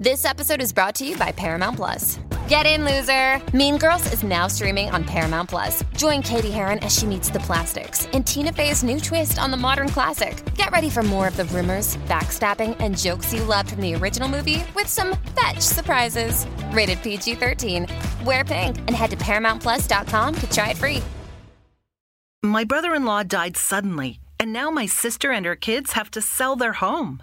This episode is brought to you by Paramount Plus. Get in, loser! Mean Girls is now streaming on Paramount Plus. Join Cady Heron as she meets the plastics in Tina Fey's new twist on the modern classic. Get ready for more of the rumors, backstabbing, and jokes you loved from the original movie with some fetch surprises. Rated PG 13. Wear pink and head to ParamountPlus.com to try it free. My brother in law died suddenly, and now my sister and her kids have to sell their home.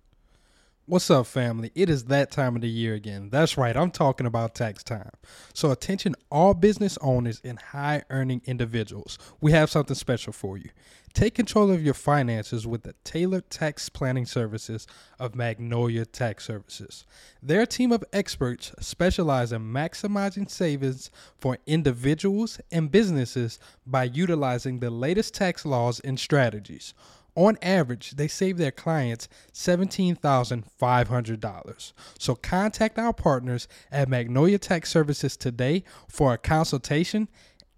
What's up, family? It is that time of the year again. That's right, I'm talking about tax time. So, attention, all business owners and high earning individuals. We have something special for you. Take control of your finances with the tailored tax planning services of Magnolia Tax Services. Their team of experts specialize in maximizing savings for individuals and businesses by utilizing the latest tax laws and strategies. On average, they save their clients $17,500. So contact our partners at Magnolia Tax Services today for a consultation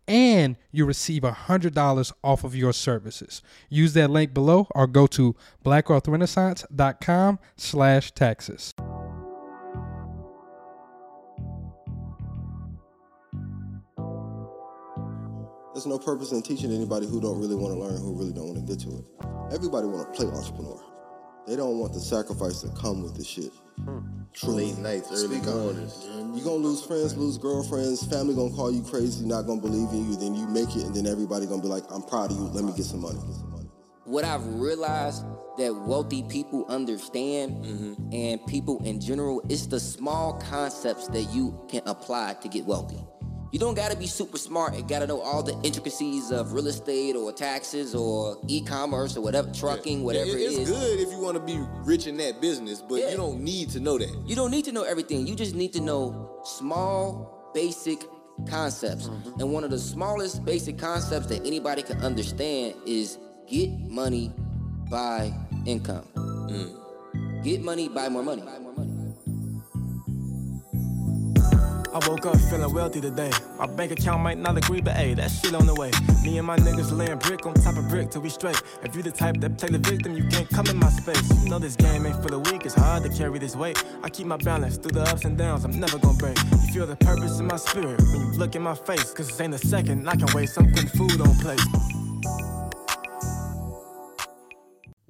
and you receive $100 off of your services. Use that link below or go to blackwealthrenaissance.com slash taxes. There's no purpose in teaching anybody who don't really want to learn, who really don't want to get to it. Everybody want to play entrepreneur. They don't want the sacrifice that come with this shit. Hmm. Truly. Late nights, early mornings. You gonna lose friends, lose girlfriends, family gonna call you crazy, not gonna believe in you, then you make it, and then everybody gonna be like, I'm proud of you, let me get some money. what I've realized that wealthy people understand mm-hmm. and people in general, it's the small concepts that you can apply to get wealthy. You don't gotta be super smart and gotta know all the intricacies of real estate or taxes or e-commerce or whatever, trucking, whatever It- it's it is. good if you want to be rich in that business, but Yeah. you don't need to know that. You don't need to know everything. You just need to know small, basic concepts. Mm-hmm. And one of the smallest basic concepts that anybody can understand is get money by income. Mm. Get money by more money. I woke up feeling wealthy today. My bank account might not agree, but hey, that shit on the way. Me and my niggas laying brick on top of brick till we straight. If you the type that play the victim, you can't come in my space. You know this game ain't for the weak, it's hard to carry this weight. I keep my balance through the ups and downs, I'm never gonna break. You feel the purpose in my spirit when you look in my face. Cause this ain't a second I can waste, I'm food on plate.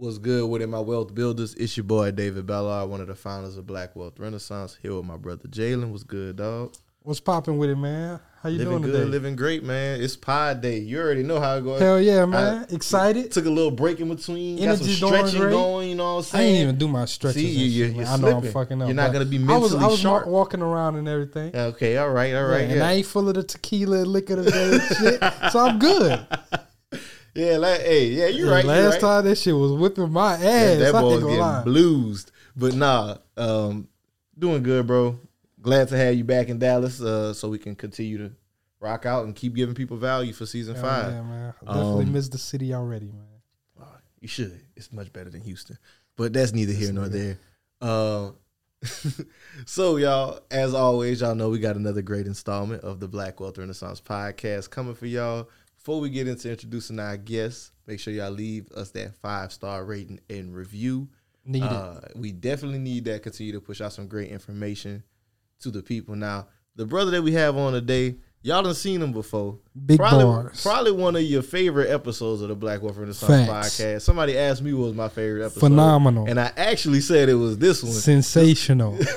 What's good with it, my wealth builders? It's your boy David Bellard, one of the founders of Black Wealth Renaissance. Here with my brother Jalen. What's good, dog? What's popping with it, man? How you living doing good, today? living great, man. It's Pod Day. You already know how it goes. Hell yeah, man. I Excited? took a little break in between. Energy got some going stretching great. going. You know what I'm saying? I ain't even do my stretches. See, you, you, you're. I know I'm fucking up. You're not gonna be I was, mentally I was sharp. walking around and everything. Okay, all right, all right. Yeah, right. and I ain't full of the tequila and liquor today and shit. So I'm good. yeah, like, hey, yeah, you're right. Last you're right. time that shit was whipping my ass. Yeah, that I boy's getting lie. bluesed. But nah, um, doing good, bro. Glad to have you back in Dallas, uh, so we can continue to rock out and keep giving people value for season five. Yeah, man. I definitely Um, miss the city already, man. You should. It's much better than Houston, but that's neither here nor there. Uh, so y'all, as always, y'all know we got another great installment of the Black Wealth Renaissance podcast coming for y'all. Before we get into introducing our guests, make sure y'all leave us that five star rating and review. Need it. uh, We definitely need that. Continue to push out some great information to the people. Now, the brother that we have on today, y'all done seen him before. Big probably, bars. Probably one of your favorite episodes of the Black Wolf Wealth Renaissance Facts. podcast. Somebody asked me what was my favorite episode. Phenomenal. And I actually said it was this one. Sensational.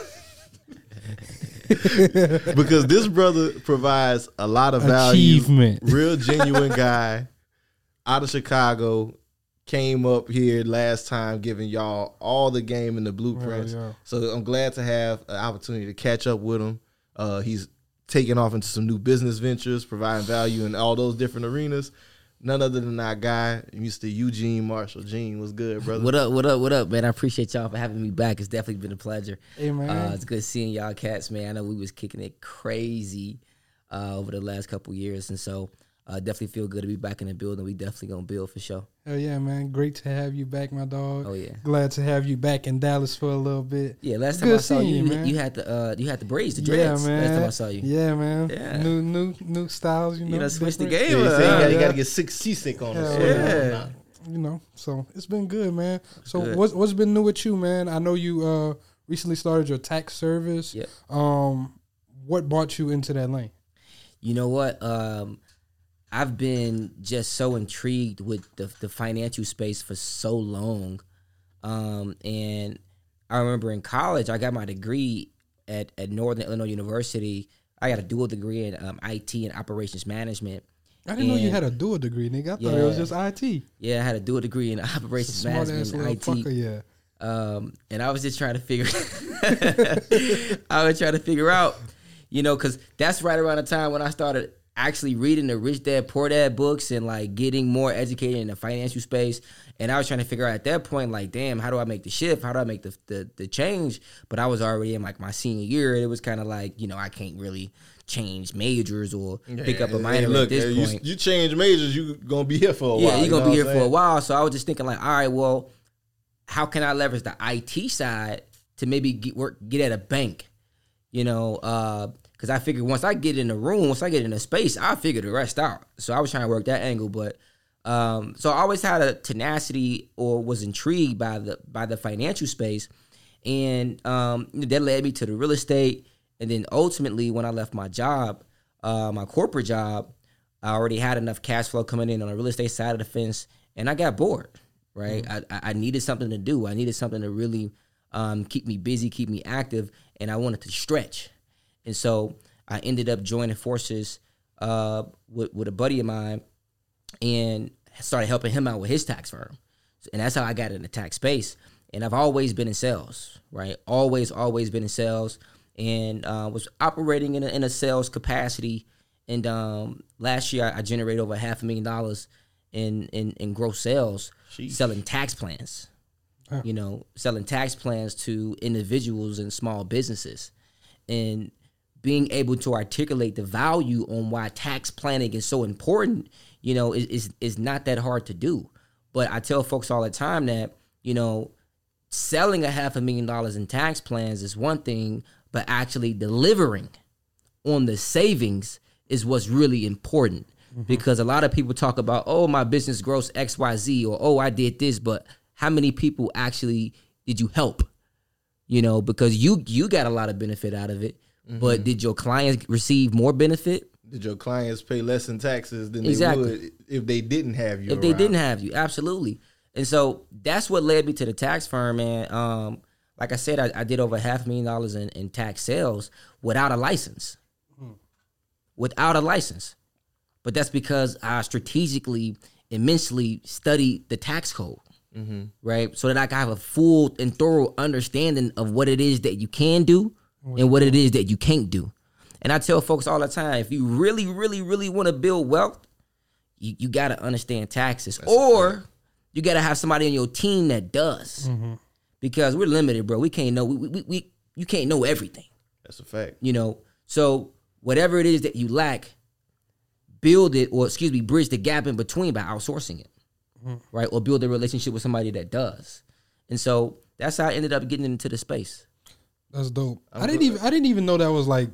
because this brother provides a lot of value. Real genuine guy out of Chicago. Came up here last time giving y'all all the game and the blueprints. yeah. So I'm glad to have an opportunity to catch up with him. Uh, he's taking off into some new business ventures, providing value in all those different arenas. None other than our guy, Mr. Eugene Marshall. Gene, what's good, brother? What up? What up? What up, man? I appreciate y'all for having me back. It's definitely been a pleasure. Hey, man. Uh, it's good seeing y'all cats, man. I know we was kicking it crazy uh, over the last couple years, and so uh, definitely feel good to be back in the building. We definitely gonna build for sure. Hell yeah, man. Great to have you back, my dog. Oh yeah. Glad to have you back in Dallas for a little bit. Yeah, last time Good I saw you, you, you, man. you had the uh, you had the braids, the Yeah, man. Last time I saw you. Yeah, man. Yeah. New, new, new styles. You know, You know, switch the game Yeah, he up. you gotta, you gotta get sick seasick on us. Yeah. You know, so it's been good, man. So Good. what's what's been new with you, man? I know you uh recently started your tax service. Yep. Um, what brought you into that lane? You know what? Um, I've been just so intrigued with the, the financial space for so long. Um, and I remember in college, I got my degree at, at Northern Illinois University. I got a dual degree in um, IT and operations management. I didn't know you had a dual degree, nigga. I thought it was Yeah. just IT. Yeah, I had a dual degree in operations management and IT. fucker, yeah. Um, and I was just trying to figure, I was trying to figure out, you know, because that's right around the time when I started actually reading the Rich Dad Poor Dad books and like getting more educated in the financial space. And I was trying to figure out at that point, like, damn, how do I make the shift? How do I make the the, the change? But I was already in like my senior year. It was kind of like, you know, I can't really change majors or pick up a Hey, minor look, at this hey, point. you, you change majors, you gonna be here for a Yeah, while. you're you gonna know be here what for a while. So I was just thinking like, all right, well, how can I leverage the IT side to maybe get work get at a bank? You know, uh, because I figured once I get in the room, once I get in the space, I figure the rest out. So I was trying to work that angle, but um, so I always had a tenacity or was intrigued by the by the financial space, and um, that led me to the real estate. And then ultimately, when I left my job, uh, my corporate job, I already had enough cash flow coming in on the real estate side of the fence, and I got bored. Right, I, I I needed something to do. I needed something to really um, keep me busy, keep me active, and I wanted to stretch. And so I ended up joining forces uh, with with a buddy of mine, and started helping him out with his tax firm. And that's how I got in the tax space. And I've always been in sales, right? Always, always been in sales, and uh, was operating in a, in a sales capacity. And um, last year, I generated over half a million dollars in in, in gross sales selling tax plans. You know, selling tax plans to individuals and small businesses, and being able to articulate the value on why tax planning is so important, you know, is, is is not that hard to do. But I tell folks all the time that, you know, selling a half a million dollars in tax plans is one thing, but actually delivering on the savings is what's really important. Mm-hmm. Because a lot of people talk about, oh, my business grows XYZ or oh, I did this, but how many people actually did you help? You know, because you you got a lot of benefit out of it, but mm-hmm. did your clients receive more benefit? Did your clients pay less in taxes than Exactly. they would if they didn't have you? if they didn't have you absolutely. And so that's what led me to the tax firm And um like i said i, I did over half a million dollars in, in tax sales without a license. Hmm. Without a license. But that's because i strategically immensely studied the tax code mm-hmm. right? So that i can have a full and thorough understanding of what it is that you can do and what it is that you can't do. And i tell folks all the time if you really really really want to build wealth you, you got to understand taxes. Or you got to have somebody on your team that does. Mm-hmm. Because we're limited bro. We can't know we, we, we you can't know everything. That's a fact. you know? So whatever it is that you lack build it or excuse me bridge the gap in between by outsourcing it. Mm-hmm. Right? Or build a relationship with somebody that does. And so that's how i ended up getting into the space That's dope. I didn't even I didn't even know that was like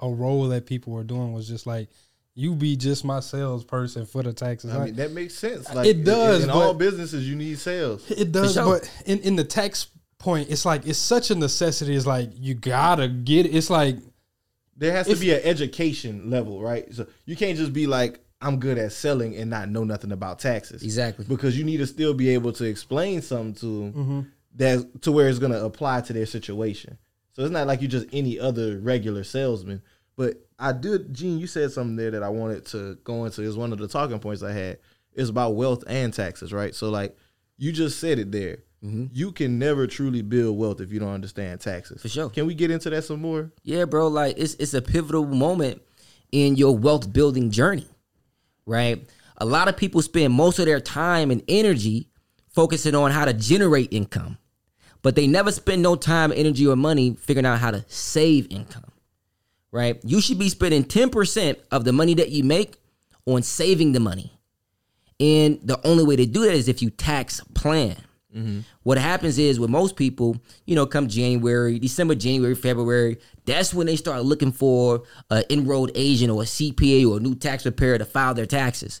a role that people were doing was just like you be just my salesperson for the taxes. I Like, mean, that makes sense. Like It does, In, all businesses, you need sales. It does, sure. but in, in the tax point, it's like it's such a necessity. It's like you gotta get it. It's like There has to be an education level, right? So you can't just be like, I'm good at selling and not know nothing about taxes. Exactly. Because you need to still be able to explain something to them Mm-hmm. that to where it's gonna apply to their situation. So it's not like you're just any other regular salesman. But I did, Gene, you said something there that I wanted to go into. Is one of the talking points I had. Is about wealth and taxes, right? So like you just said it there. Mm-hmm. You can never truly build wealth if you don't understand taxes. For sure. Can we get into that some more? Yeah, bro. Like it's it's a pivotal moment in your wealth building journey, right? A lot of people spend most of their time and energy focusing on how to generate income, but they never spend no time, energy, or money figuring out how to save income, right? You should be spending 10% of the money that you make on saving the money. And the only way to do that is if you tax plan. Mm-hmm. What happens is with most people, you know, come January, December, January, February, that's when they start looking for an enrolled agent or a CPA or a new tax preparer to file their taxes.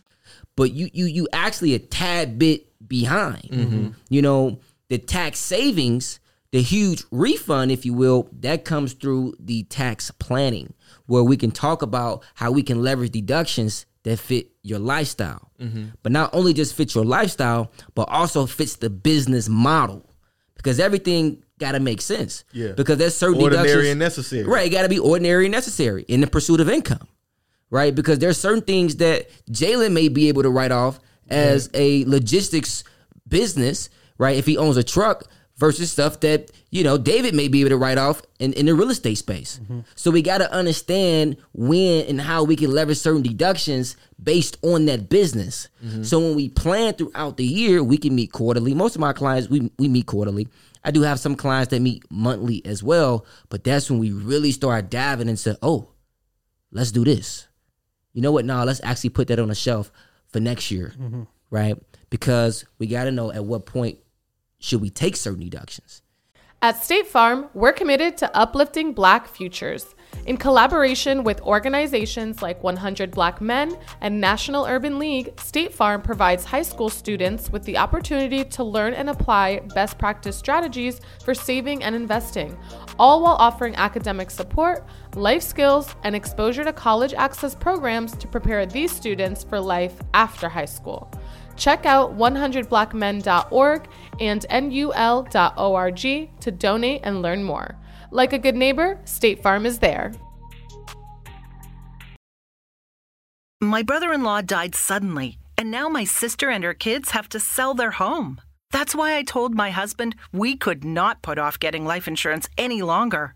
But you you you actually a tad bit behind. Mm-hmm. You know, the tax savings, the huge refund, if you will, that comes through the tax planning, where we can talk about how we can leverage deductions that fit your lifestyle. Mm-hmm. But not only just fit your lifestyle, but also fits the business model. Because everything gotta make sense. Yeah. Because there's certain Ordinary deductions. and necessary. Right. It gotta be ordinary and necessary in the pursuit of income right? Because there's certain things that Jalen may be able to write off as a logistics business, right? If he owns a truck versus stuff that, you know, David may be able to write off in, in the real estate space. Mm-hmm. So we got to understand when and how we can leverage certain deductions based on that business. Mm-hmm. So when we plan throughout the year, we can meet quarterly. Most of my clients, we, we meet quarterly. I do have some clients that meet monthly as well, but that's when we really start diving into, oh, let's do this you know what? Nah, let's actually put that on the shelf for next year, mm-hmm. right? Because we got to know at what point should we take certain deductions. At State Farm, we're committed to uplifting Black futures. In collaboration with organizations like 100 Black Men and National Urban League, State Farm provides high school students with the opportunity to learn and apply best practice strategies for saving and investing, all while offering academic support, life skills, and exposure to college access programs to prepare these students for life after high school. Check out 100blackmen.org and nul.org to donate and learn more. Like a good neighbor, State Farm is there. My brother in law died suddenly, and now my sister and her kids have to sell their home. That's why I told my husband we could not put off getting life insurance any longer.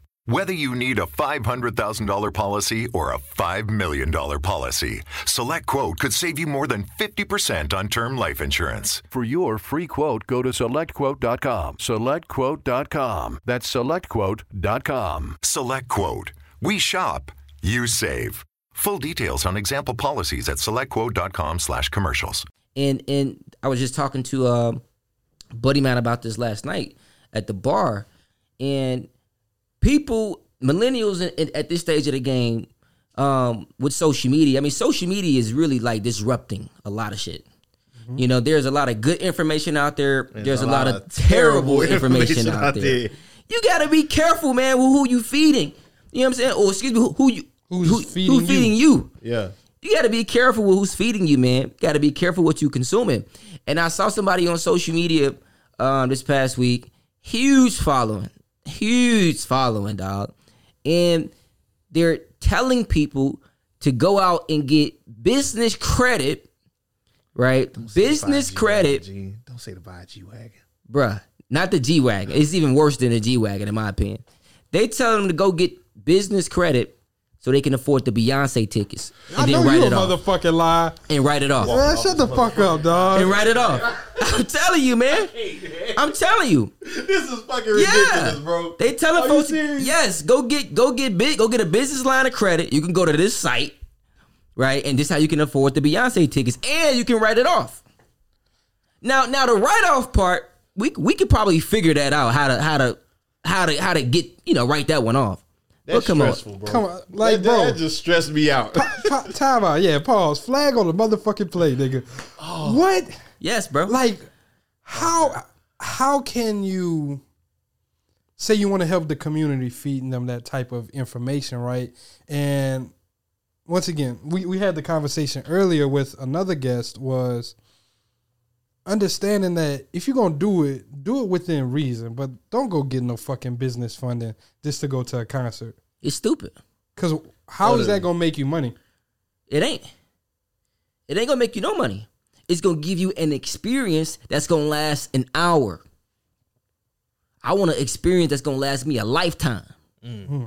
Whether you need a $500,000 policy or a $5 million policy, Select Quote could save you more than 50% on term life insurance. For your free quote, go to selectquote.com. Selectquote.com. That's selectquote.com. Select Quote. We shop, you save. Full details on example policies at selectquote.com slash commercials. And and I was just talking to uh, buddy man about this last night at the bar, and people, millennials in, in- at this stage of the game, um, with social media. I mean, social media is really like disrupting a lot of shit. You know, there's a lot of good information out there. There's, a, lot, of terrible, information, out there. You got to be careful, man, with who you feeding. You know what I'm saying? Or excuse me, who, who you Who's who, feeding who you? feeding you? Yeah. You got to be careful with who's feeding you, man. You Got to be careful what you consuming. And I saw somebody on social media um, this past week, huge following, huge following, dog, and they're telling people to go out and get business credit, right? Business credit, G. Don't say the buy G wagon. bruh. Not the G wagon. It's even worse than the G wagon, in my opinion. They tell them to go get business credit so they can afford the Beyonce tickets and I then know write you a it off motherfucking lie. and write it off. Man, shut the fuck up, dog. and write it off. I'm telling you, man. I'm telling you. This is fucking ridiculous, bro. They telling Are you folks, serious? yes, go get go get big, go get a business line of credit. You can go to this site, right? And this is how you can afford the Beyonce tickets, and you can write it off. Now, now the write off part, we we could probably figure that out how to how to how to how to get you know write that one off. That's but come stressful, on, bro. Come on, like, that, bro. that just stressed me out. Pa- time out. Yeah, pause. Flag on the motherfucking play, nigga. Oh. What? Yes, bro. Like, how how can you say you want to help the community feeding them that type of information, right? And once again, we, we had the conversation earlier with another guest was understanding that if you're gonna do it, do it within reason, but don't go get no fucking business funding just to go to a concert. It's stupid. Cause how is Totally. that gonna make you money? It ain't. It ain't gonna make you no money. It's gonna give you an experience that's gonna last an hour. I want an experience that's gonna last me a lifetime. Mm-hmm.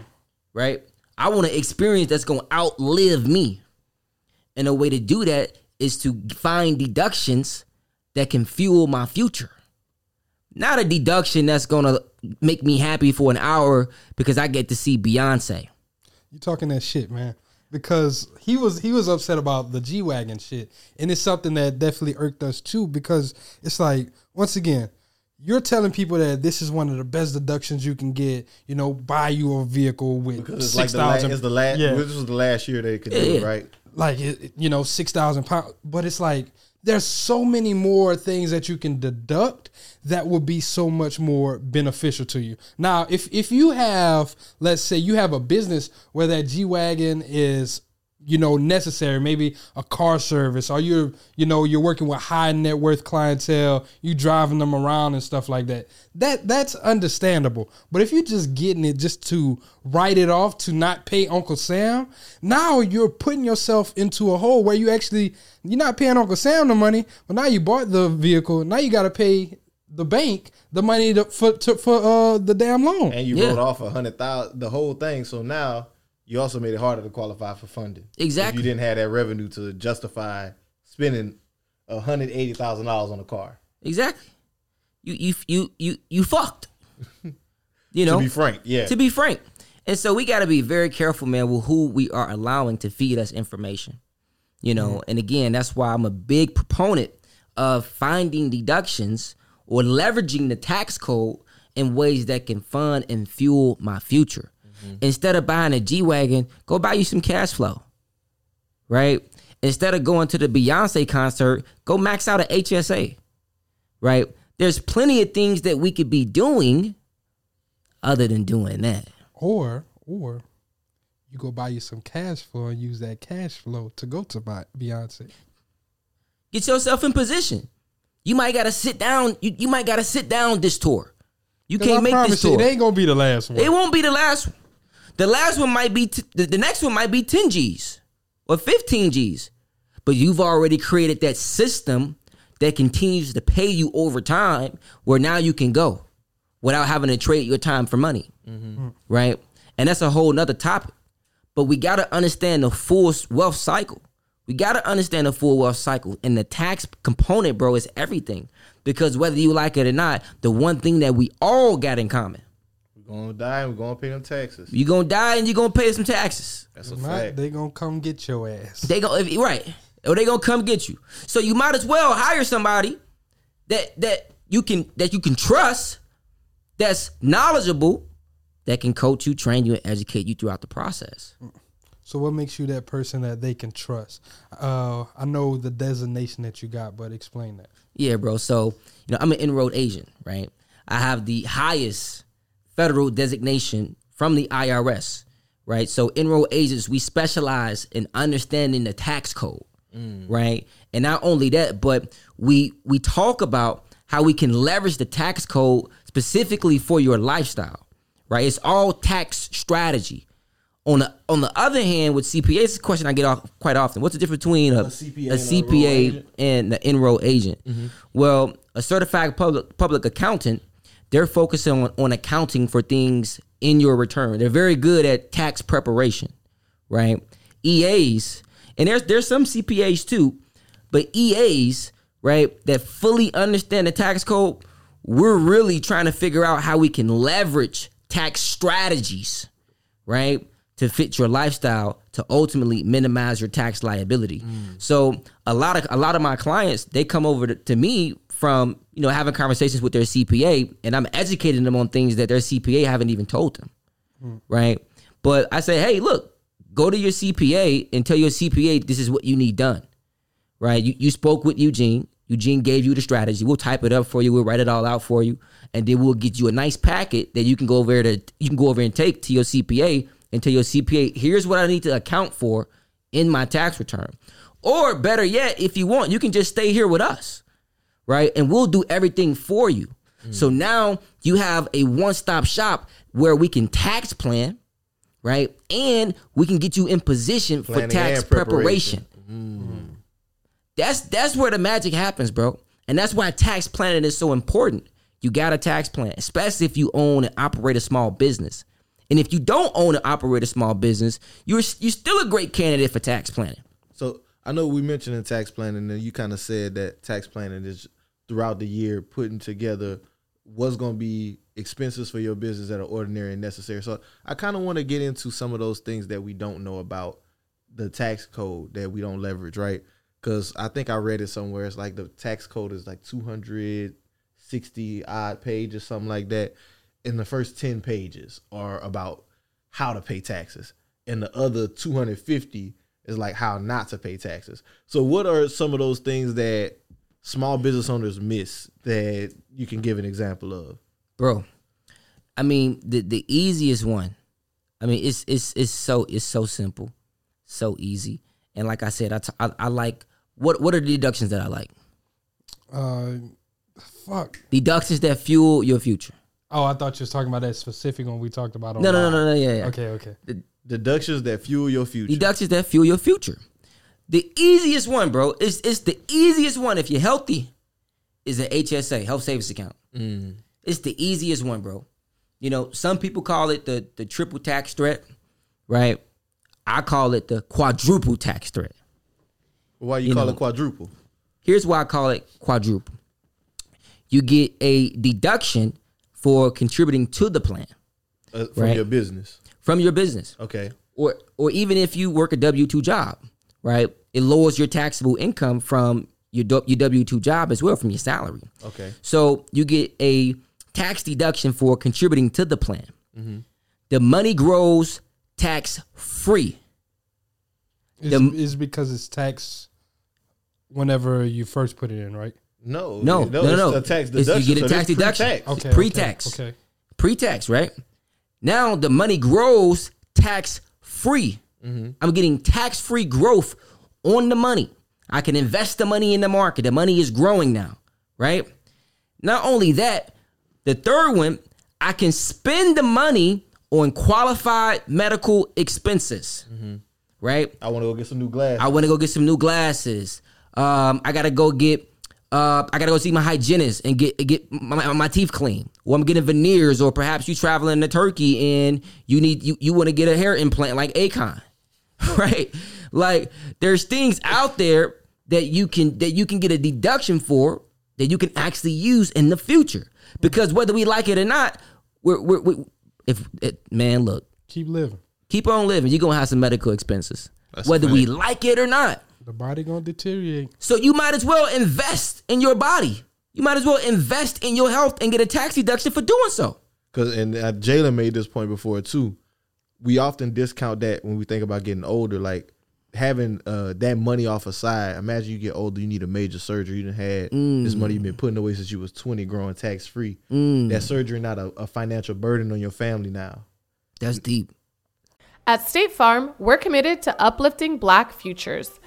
Right? I want an experience that's gonna outlive me. And a way to do that is to find deductions that can fuel my future. Not a deduction that's gonna make me happy for an hour because I get to see Beyonce. You talking that shit, man. Because he was he was upset about the G Wagon shit. And it's something that definitely irked us too, because it's like, once again, you're telling people that this is one of the best deductions you can get, you know, buy you a vehicle with Because it's like six the, la- it's the last. yeah, This was the last year they could do it, right? like it, it- you know, six thousand pounds. But it's like there's so many more things that you can deduct that would be so much more beneficial to you. Now, if if you have, let's say, you have a business where that G wagon is you know necessary maybe a car service or you're you know you're working with high net worth clientele you driving them around and stuff like that. That that's understandable. But if you're just getting it just to write it off to not pay uncle sam now you're putting yourself into a hole where you actually you're not paying uncle sam the money but now you bought the vehicle. Now you got to pay the bank the money to, for to, for uh the damn loan. And you wrote off a hundred thousand, the whole thing. So now you also made it harder to qualify for funding. Exactly. If you didn't have that revenue to justify spending a hundred eighty thousand dollars on a car. Exactly. You you you you you fucked. You know. To be frank, yeah. To be frank. And so we got to be very careful, man, with who we are allowing to feed us information. You know, mm-hmm. and again, that's why I'm a big proponent of finding deductions or leveraging the tax code in ways that can fund and fuel my future. Mm-hmm. Instead of buying a G Wagon, go buy you some cash flow. Right? Instead of going to the Beyonce concert, go max out a HSA. Right? There's plenty of things that we could be doing other than doing that. Or or you go buy you some cash flow and use that cash flow to go to buy Beyonce. Get yourself in position. You might gotta sit down. You, you might gotta sit down this tour. You can't I make this you, tour. it ain't gonna be the last one. It won't be the last one. The last one might be t- the, next one might be 10 G's or 15 G's. But you've already created that system that continues to pay you over time where now you can go without having to trade your time for money. Mm-hmm. Right? And that's a whole nother topic. But we gotta understand the full wealth cycle. We gotta understand the full wealth cycle. And the tax component, bro, is everything. Because whether you like it or not, the one thing that we all got in common We're gonna die and we're gonna pay them taxes. you're gonna die and you're gonna pay some taxes. That's a Not, fact. they gonna come get your ass. They go if, right, or they gonna come get you. So you might as well hire somebody that that you can that you can trust, that's knowledgeable, that can coach you, train you, and educate you throughout the process. So what makes you that person that they can trust? Uh, I know the designation that you got, but explain that. Yeah, bro. So you know I'm an enrolled agent, right? I have the highest federal designation from the IRS, right? So enrolled agents, we specialize in understanding the tax code. right? And not only that, but we we talk about how we can leverage the tax code specifically for your lifestyle, right? It's all tax strategy. On the on the other hand, with CPA, it's a question I get off quite often. What's the difference between a, a CPA CPA, and a enrolled agent? and the enroll agent? Mhm. Well, a certified public public accountant, they're focusing on, on accounting for things in your return. They're very good at tax preparation, right? EAs, and there's there's some CPAs too, but EAs, right, that fully understand the tax code, we're really trying to figure out how we can leverage tax strategies, right? To fit your lifestyle to ultimately minimize your tax liability. Mm. So a lot of a lot of my clients they come over to, to me from you know having conversations with their CPA, and I'm educating them on things that their CPA haven't even told them, Mm. right? But I say, hey, look, go to your CPA and tell your CPA this is what you need done, right? You you spoke with Eugene. Eugene gave you the strategy. We'll type it up for you. We'll write it all out for you, and then we'll get you a nice packet that you can go over to you can go over and take to your CPA and tell your CPA, here's what I need to account for in my tax return. Or better yet, if you want, you can just stay here with us, right? And we'll do everything for you. Mm. So now you have a one-stop shop where we can tax plan, right? And we can get you in position for tax preparation. preparation. Mm. That's that's where the magic happens, bro. And that's why tax planning is so important. You got a tax plan, especially if you own and operate a small business. And if you don't own and operate a small business, you're you're still a great candidate for tax planning. So I know we mentioned in tax planning, and you kind of said that tax planning is throughout the year putting together what's going to be expenses for your business that are ordinary and necessary. So I kind of want to get into some of those things that we don't know about the tax code that we don't leverage, right? Because I think I read it somewhere. It's like the tax code is like 260 odd pages, something like that. And the first 10 pages are about how to pay taxes. And the other 250 is like how not to pay taxes. So what are some of those things that small business owners miss that you can give an example of? bro. I mean, the the easiest one. I mean, it's it's it's so it's so simple, so easy. And like I said, I, t- I, I like what what are the deductions that I like? Uh, fuck. Deductions that fuel your future. Oh, I thought you was talking about that specific one we talked about. No, no, no, no, no, yeah, yeah. Okay, okay. Deductions that fuel your future. Deductions that fuel your future. The easiest one, bro, is it's the easiest one if you're healthy, is an HSA, health savings account. Mm. It's the easiest one, bro. You know, some people call it the the triple tax threat, right? I call it the quadruple tax threat. Why you, You call know, it quadruple? Here's why I call it quadruple. You get a deduction for contributing to the plan Uh, from Right. your business. from your business. Okay. Or or even if you work a W two job, right? It lowers your taxable income from your your W two job as well from your salary. Okay. So you get a tax deduction for contributing to the plan. Mm-hmm. The money grows tax free. It's, The- it's because it's taxed whenever you first put it in, right? No, No, no, no, it's no. a tax It's- You get a so tax this deduction. pre-tax. Okay, It's pre-tax. okay, okay. Pre-tax, right? Now the money grows tax free. Mm-hmm. I'm getting tax free growth on the money. I can invest the money in the market. The money is growing now, right? Not only that, the third one, I can spend the money on qualified medical expenses, right? I want to go get some new glasses. I want to go get some new glasses. Um, I gotta go get. Uh, I gotta go see my hygienist and get get my, my teeth clean. Or I'm getting veneers, or perhaps you traveling to Turkey and you need you you want to get a hair implant like Akon, right? Like there's things out there that you can that you can get a deduction for that you can actually use in the future. Because whether we like it or not, we're we're, we if it, man look Keep living. keep on living. You're gonna have some medical expenses, That's whether we like it or not. The body gonna deteriorate. So you might as well invest in your body. You might as well invest in your health and get a tax deduction for doing so. Because and uh, Jalen made this point before too. We often discount that when we think about getting older, like having uh, that money off aside. Imagine you get older, you need a major surgery. You done had this money you've been putting away since you was twenty, growing tax free. Mm. That surgery not a, a financial burden on your family now. That's deep. At State Farm, we're committed to uplifting Black futures.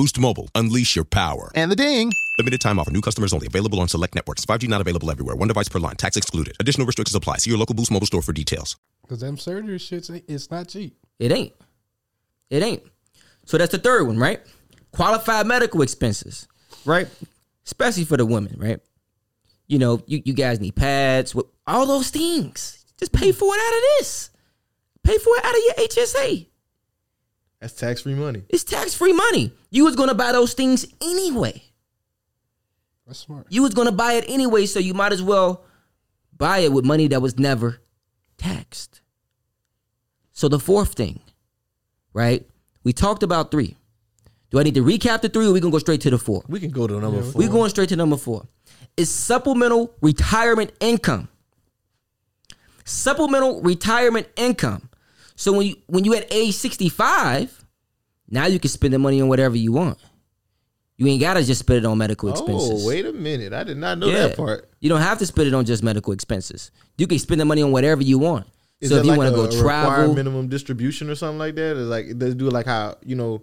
Boost Mobile, unleash your power. And the ding. Limited time offer. New customers only. Available on select networks. 5G not available everywhere. One device per line. Tax excluded. Additional restrictions apply. See your local Boost Mobile store for details. Because them surgery shits, it's not cheap. It ain't. It ain't. So that's the third one, right? Qualified medical expenses, right? Especially for the women, right? You know, you, you guys need pads, with all those things. Just pay for it out of this. Pay for it out of your HSA. That's tax free money. It's tax free money. You was gonna buy those things anyway. That's smart. You was gonna buy it anyway, so you might as well buy it with money that was never taxed. So the fourth thing, right? We talked about three. Do I need to recap the three or we gonna go straight to the four? We can go to number four. We going straight to number four. Is supplemental retirement income. Supplemental retirement income. So when you when you at age 65, now you can spend the money on whatever you want. You ain't gotta just spend it on medical oh, expenses. Oh, wait a minute. I did not know Yeah. that part. You don't have to spend it on just medical expenses. You can spend the money on whatever you want. Is so that if you like want to a go travel, minimum distribution or something like that? Is like they do it like how you know,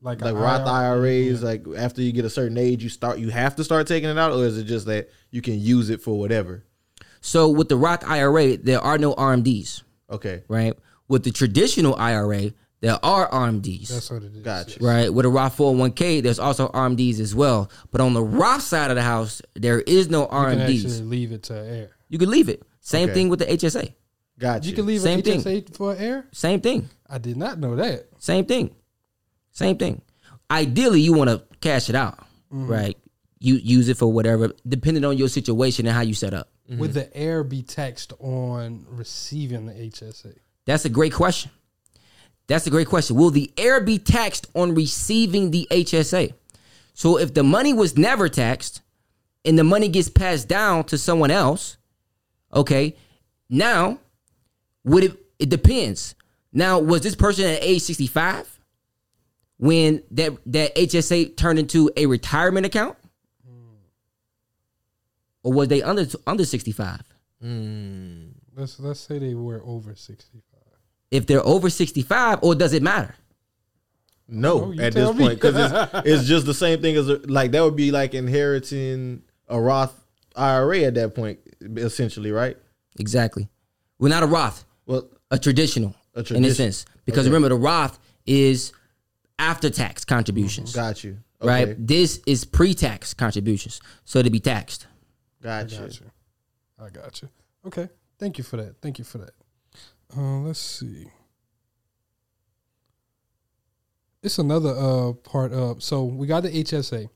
like like a Roth IRA, IRAs. Like after you get a certain age, you start you have to start taking it out, or is it just that you can use it for whatever? So with the Roth IRA, there are no RMDs. Okay. Right. With the traditional IRA, there are RMDs. That's what it is. Gotcha. Right. With a Roth 401k, there's also RMDs as well. But on the Roth side of the house, there is no You can RMDs. actually leave it to heir. You can leave it. Same Okay. thing with the HSA. Gotcha. You can leave Same an thing. HSA for heir. Same thing. I did not know that. Same thing. Same thing. Ideally, you want to cash it out, Mhm. right? You use it for whatever, depending on your situation and how you set up. Would the heir be taxed on receiving the HSA? That's a great question. That's a great question. Will the heir be taxed on receiving the HSA? So if the money was never taxed and the money gets passed down to someone else, okay, now would it it depends. Now, was this person at age 65 when that that HSA turned into a retirement account? Or was they under under 65? Hmm. Let's let's say they were over sixty. If they're over 65 or does it matter? No, Oh, at this me. point, because it's, it's just the same thing as like that would be like inheriting a Roth IRA at that point, essentially, right? Exactly. Well, not a Roth. Well, a traditional, A in a sense, because okay. remember the Roth is after tax contributions. Got you. Right. This is pre-tax contributions, so to be taxed. Got I you. got you. I got you. Okay. Thank you for that. Thank you for that. Uh, let's see. It's another uh part of so we got the HSA.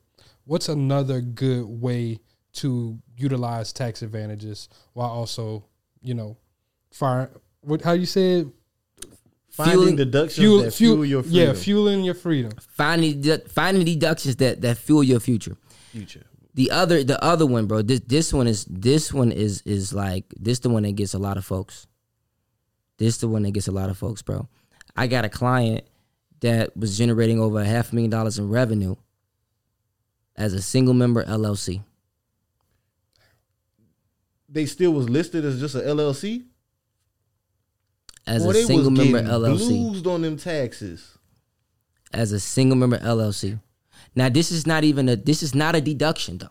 What's another good way to utilize tax advantages while also, you know, fire what how you said Finding deductions that fuel your Yeah, fueling your freedom. Finding dedu- finding deductions that that fuel your future. Future. The other the other one, bro. This this one is this one is is like this the one that gets a lot of folks. This is the one that gets a lot of folks, bro. I got a client that was generating over a half a million dollars in revenue as a single member LLC. They still was listed as just a LLC. As Boy, a single member LLC. Bluesed on them taxes. As a single member LLC. Now this is not even a this is not a deduction though.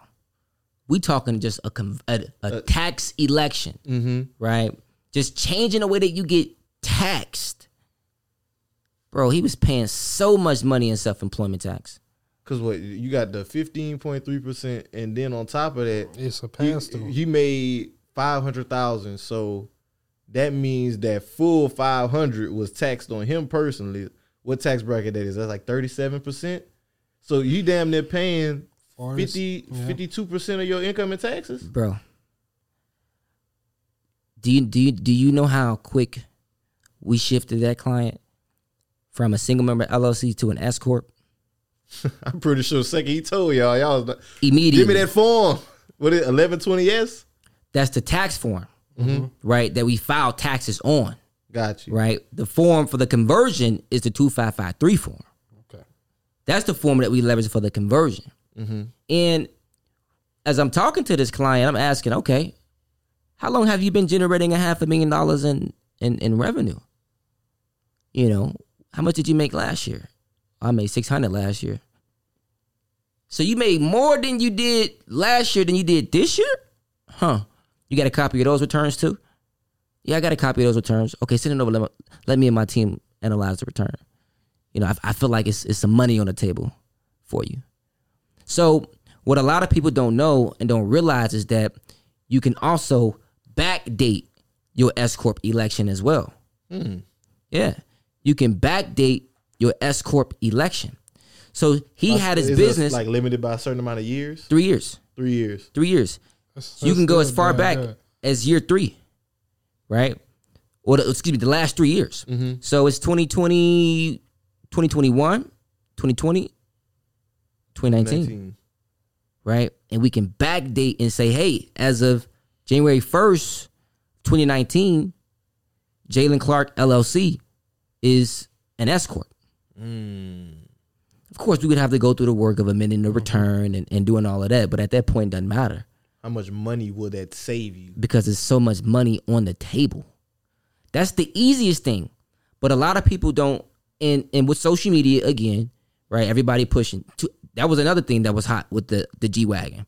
We talking just a a, a tax election, Mm-hmm. right? Just changing the way that you get taxed. Bro, he was paying so much money in self-employment tax. Cause what you got the fifteen point three percent, and then on top of that, It's a he, pass through. he made five hundred thousand. So that means that full five hundred was taxed on him personally. What tax bracket that is? That's like thirty seven percent. So you damn near paying Far as- 50, yeah. 52 percent of your income in taxes. Bro. Do you do you do you know how quick we shifted that client from a single member LLC to an S corp? I'm pretty sure second he told y'all y'all was like, Immediately. Give me that form. What is eleven twenty S? That's the tax form, Mhm. right? That we file taxes on, Got you. right? The form for the conversion is the 2553 form. Okay. That's the form that we leverage for the conversion. Mm-hmm. And as I'm talking to this client, I'm asking, okay, how long have you been generating a half a million dollars in in, in revenue? You know, how much did you make last year? I made six hundred last year. So you made more than you did last year than you did this year? Huh. You got a copy of those returns too? Yeah, I got a copy of those returns. Okay, send it over. Let, me, let me and my team analyze the return. You know, I, I feel like it's, it's some money on the table for you. So, what a lot of people don't know and don't realize is that you can also backdate your S Corp election as well. Mm. Yeah. You can backdate your S Corp election. So he That's- had his is business like limited by a certain amount of years. three years. Three years. Three years. That's- you can go as far back good. as year three, right? Or the, excuse me, the last three years. Mhm. So it's 2020, 2021, 2020, 2019, 19. right? And we can backdate and say, hey, as of January 1st, 2019, Jalen Clark LLC is an S Corp. Mm. Of course, we would have to go through the work of amending the return and, and doing all of that, but at that point, it doesn't matter How much money will that save you? because there's so much money on the table. That's the easiest thing. But a lot of people don't and and with social media again, right? Everybody pushing. To, that was another thing that was hot with the the G Wagon.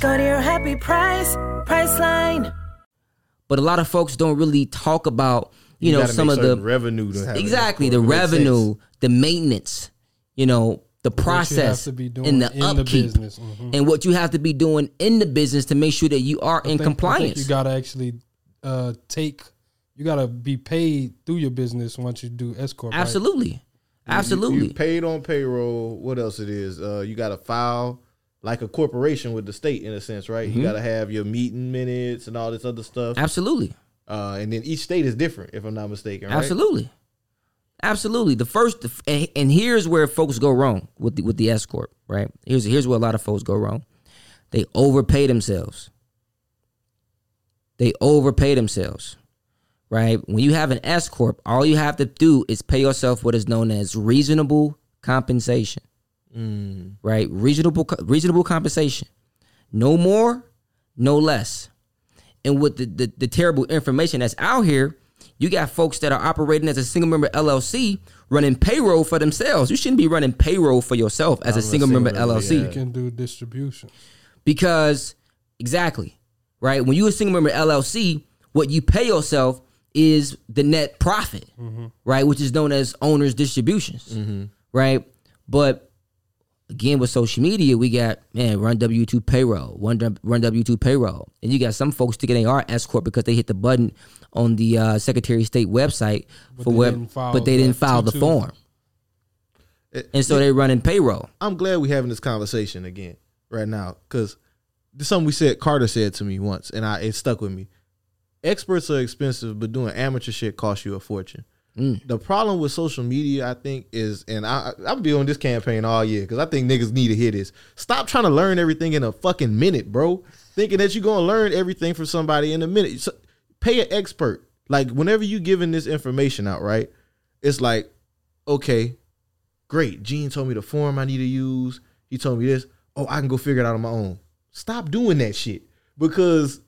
Go to your happy price, Priceline. But a lot of folks don't really talk about, you, You know, some make of the revenue to have exactly the makes revenue, the maintenance, you know, the What you have process to be doing and the in the upkeep, business. Mhm. and what you have to be doing in the business to make sure that you are I in think- I think compliance. you gotta actually uh, take. You gotta be paid through your business once you do S corp. right? Absolutely, You- absolutely. You, paid on payroll. What else it is? Uh, you got to file like a corporation with the state in a sense, right? Mhm. You got to have your meeting minutes and all this other stuff. Absolutely. Uh, and then each state is different, if I'm not mistaken. Right? Absolutely, absolutely. The first, and, and here's where folks go wrong with the, with the S corp. Right here's here's where a lot of folks go wrong. They overpay themselves. They overpay themselves. Right when you have an S corp, all you have to do is pay yourself what is known as reasonable compensation. Mm. Right, reasonable reasonable compensation. No more, no less. And with the, the, the terrible information that's out here, you got folks that are operating as a single member LLC running payroll for themselves. You shouldn't be running payroll for yourself as a single member single member, LLC. You can do distribution. Because exactly, right? When you a single member LLC, what you pay yourself is the net profit, Mhm. right? Which is known as owner's distributions, right? But again, with social media, we got man run W two payroll, run run W two payroll, and you got some folks thinking they are S corp because they hit the button on the uh, Secretary of State website But for they web, didn't file but they didn't the file the T2. form, and so they're running payroll. I'm glad we're having this conversation again right now because this is something we said Carter said to me once, and I it stuck with me. Experts are expensive, but doing amateur shit costs you a fortune. Mm. The problem with social media, I think, is, and I I've been on this campaign all year because I think niggas need to hear this. Stop trying to learn everything in a fucking minute, bro. Thinking that you're gonna learn everything from somebody in a minute. So, pay an expert. Like whenever you giving this information out, right? It's like, okay, great. Gene told me the form I need to use. He told me this. Oh, I can go figure it out on my own. Stop doing that shit because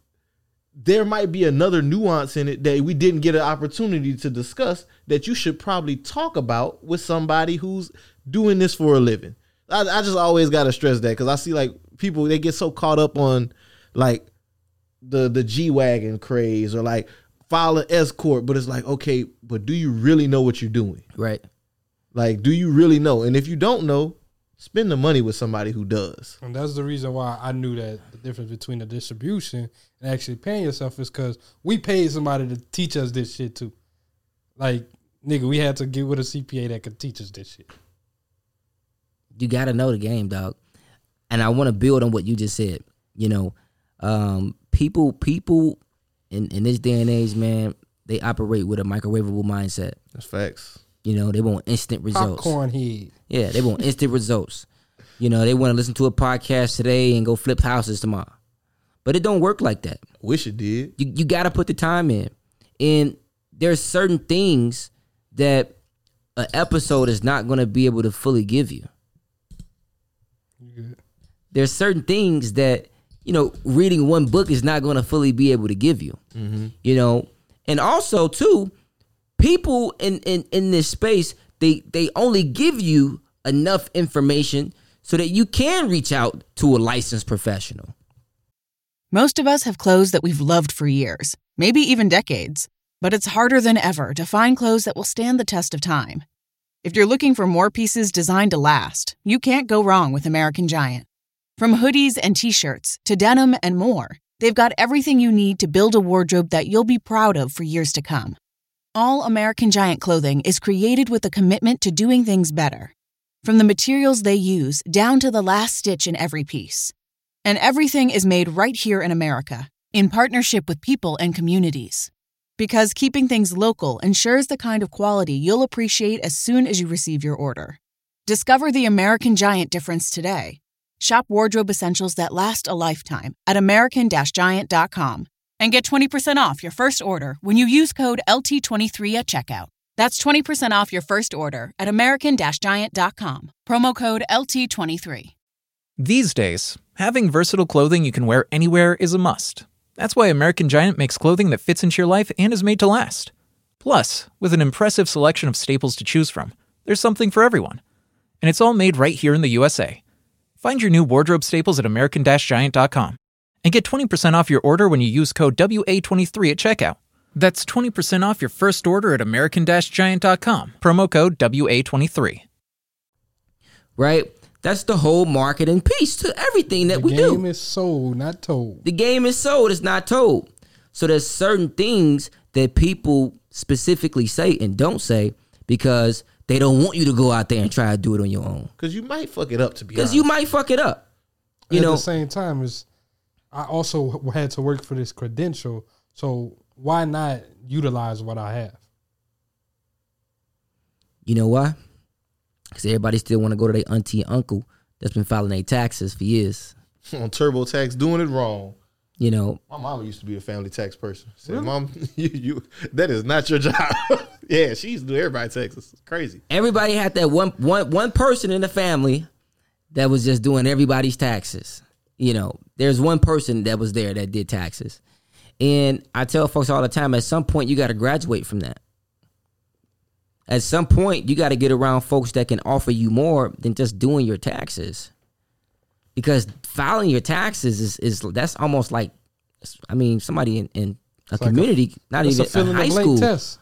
there might be another nuance in it that we didn't get an opportunity to discuss that you should probably talk about with somebody who's doing this for a living. I, I just always got to stress that because I see like people they get so caught up on like the the G wagon craze or like file an S but it's like okay, but do you really know what you're doing? Right. Like, do you really know? And if you don't know, spend the money with somebody who does. And that's the reason why I knew that the difference between the distribution and actually paying yourself is because we paid somebody to teach us this shit too. Like, nigga, we had to get with a CPA that could teach us this shit. You got to know the game, dog. And I want to build on what you just said. You know, um, people people in in this day and age, man, they operate with a microwavable mindset. That's facts. You know, they want instant results. Popcorn head. Yeah, they want instant results. You know, they want to listen to a podcast today and go flip houses tomorrow. But it don't work like that. Wish it did. You you got to put the time in. And there's certain things that an episode is not going to be able to fully give you. There's certain things that you know reading one book is not going to fully be able to give you. Mm-hmm. You know, and also too, people in in in this space they they only give you enough information so that you can reach out to a licensed professional. Most of us have clothes that we've loved for years, maybe even decades, but it's harder than ever to find clothes that will stand the test of time. If you're looking for more pieces designed to last, you can't go wrong with American Giant. From hoodies and t shirts to denim and more, they've got everything you need to build a wardrobe that you'll be proud of for years to come. All American Giant clothing is created with a commitment to doing things better. From the materials they use down to the last stitch in every piece. And everything is made right here in America, in partnership with people and communities. Because keeping things local ensures the kind of quality you'll appreciate as soon as you receive your order. Discover the American Giant difference today. Shop wardrobe essentials that last a lifetime at American Giant.com and get 20% off your first order when you use code LT23 at checkout. That's 20% off your first order at American Giant.com. Promo code LT23. These days, having versatile clothing you can wear anywhere is a must. That's why American Giant makes clothing that fits into your life and is made to last. Plus, with an impressive selection of staples to choose from, there's something for everyone. And it's all made right here in the USA. Find your new wardrobe staples at American Giant.com and get 20% off your order when you use code WA23 at checkout. That's 20% off your first order at American Giant.com, promo code WA23. Right? That's the whole marketing piece to everything that The we do. game is sold, not told. The game is sold, it's not told. So there's certain things that people specifically say and don't say because they don't want you to go out there and try to do it on your own. Because you might fuck it up, to be Because you might fuck it up. You At know, the same time, is I also had to work for this credential, so why not utilize what I have? you know why? Because everybody still want to go to their auntie and uncle that's been filing their taxes for years. on TurboTax doing it wrong. You know, My mama used to be a family tax person. Said, Really? "Mom, you, you that is not your job." yeah, she used to do everybody taxes. It's crazy. everybody had that one one one person in the family that was just doing everybody's taxes. You know, there's one person that was there that did taxes. And I tell folks all the time at some point you got to graduate from that. At some point you got to get around folks that can offer you more than just doing your taxes. Because filing your taxes is is that's almost like I mean somebody in, in a It's like a- community, not even a high school test.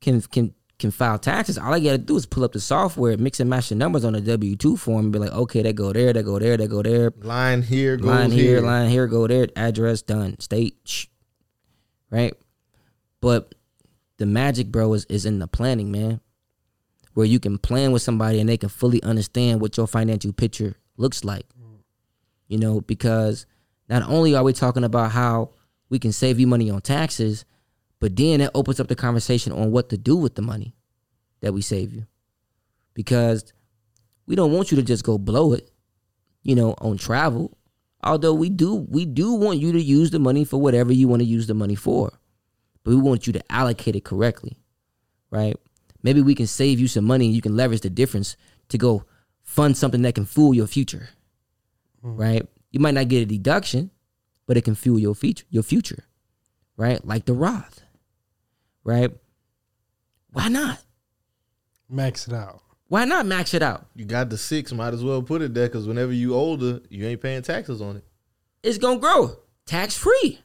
can can can file taxes. All I gotta do is pull up the software, mix and match the numbers on a W two form, and be like, okay, that go there, that go there, that go there. Line here, line here, here. line here, go there. Address done. State, shh. right? But the magic, bro, is is in the planning, man. Where you can plan with somebody and they can fully understand what your financial picture looks like. You know, because not only are we talking about how we can save you money on taxes, but then it opens up the conversation on what to do with the money that we save you. Because we don't want you to just go blow it, you know, on travel. Although we do we do want you to use the money for whatever you want to use the money for. But we want you to allocate it correctly. Right? Maybe we can save you some money and you can leverage the difference to go fund something that can fuel your future. Mm. Right? You might not get a deduction, but it can fuel your future, your future. Right? Like the Roth. Right? Why not? Max it out. Why not max it out? You got the six, might as well put it there because whenever you older, you ain't paying taxes on it. It's gonna grow tax free.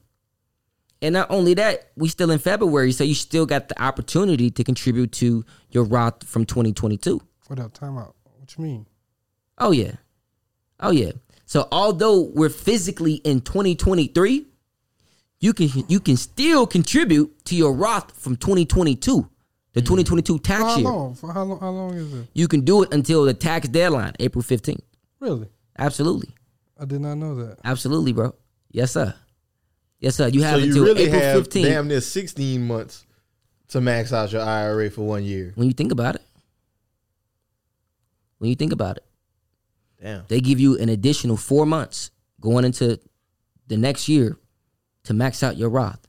And not only that, we still in February, so you still got the opportunity to contribute to your Roth from 2022. What up? Time out. What you mean? Oh yeah. Oh yeah. So although we're physically in 2023, you can you can still contribute to your Roth from 2022, the mm-hmm. 2022 For tax how year. long? For how long? How long is it? You can do it until the tax deadline, April 15th. Really? Absolutely. I did not know that. Absolutely, bro. Yes, sir. Yes, sir. You have so you until really April have 15th. damn near 16 months to max out your IRA for one year. When you think about it. When you think about it. Damn. They give you an additional four months going into the next year to max out your Roth.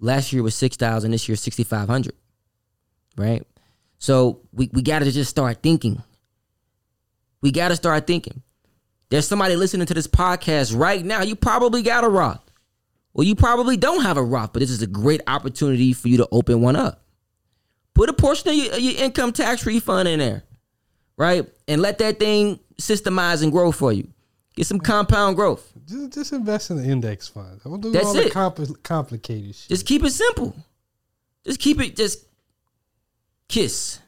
Last year was six thousand. This year sixty five hundred. Right. So we we got to just start thinking. We got to start thinking. There's somebody listening to this podcast right now. You probably got a Roth. Well, you probably don't have a Roth, but this is a great opportunity for you to open one up. Put a portion of your, of your income tax refund in there, right? And let that thing systemize and grow for you. Get some compound growth. Just, just invest in the index fund. Don't do That's all the it. compli- complicated shit. Just keep it simple. Just keep it just KISS.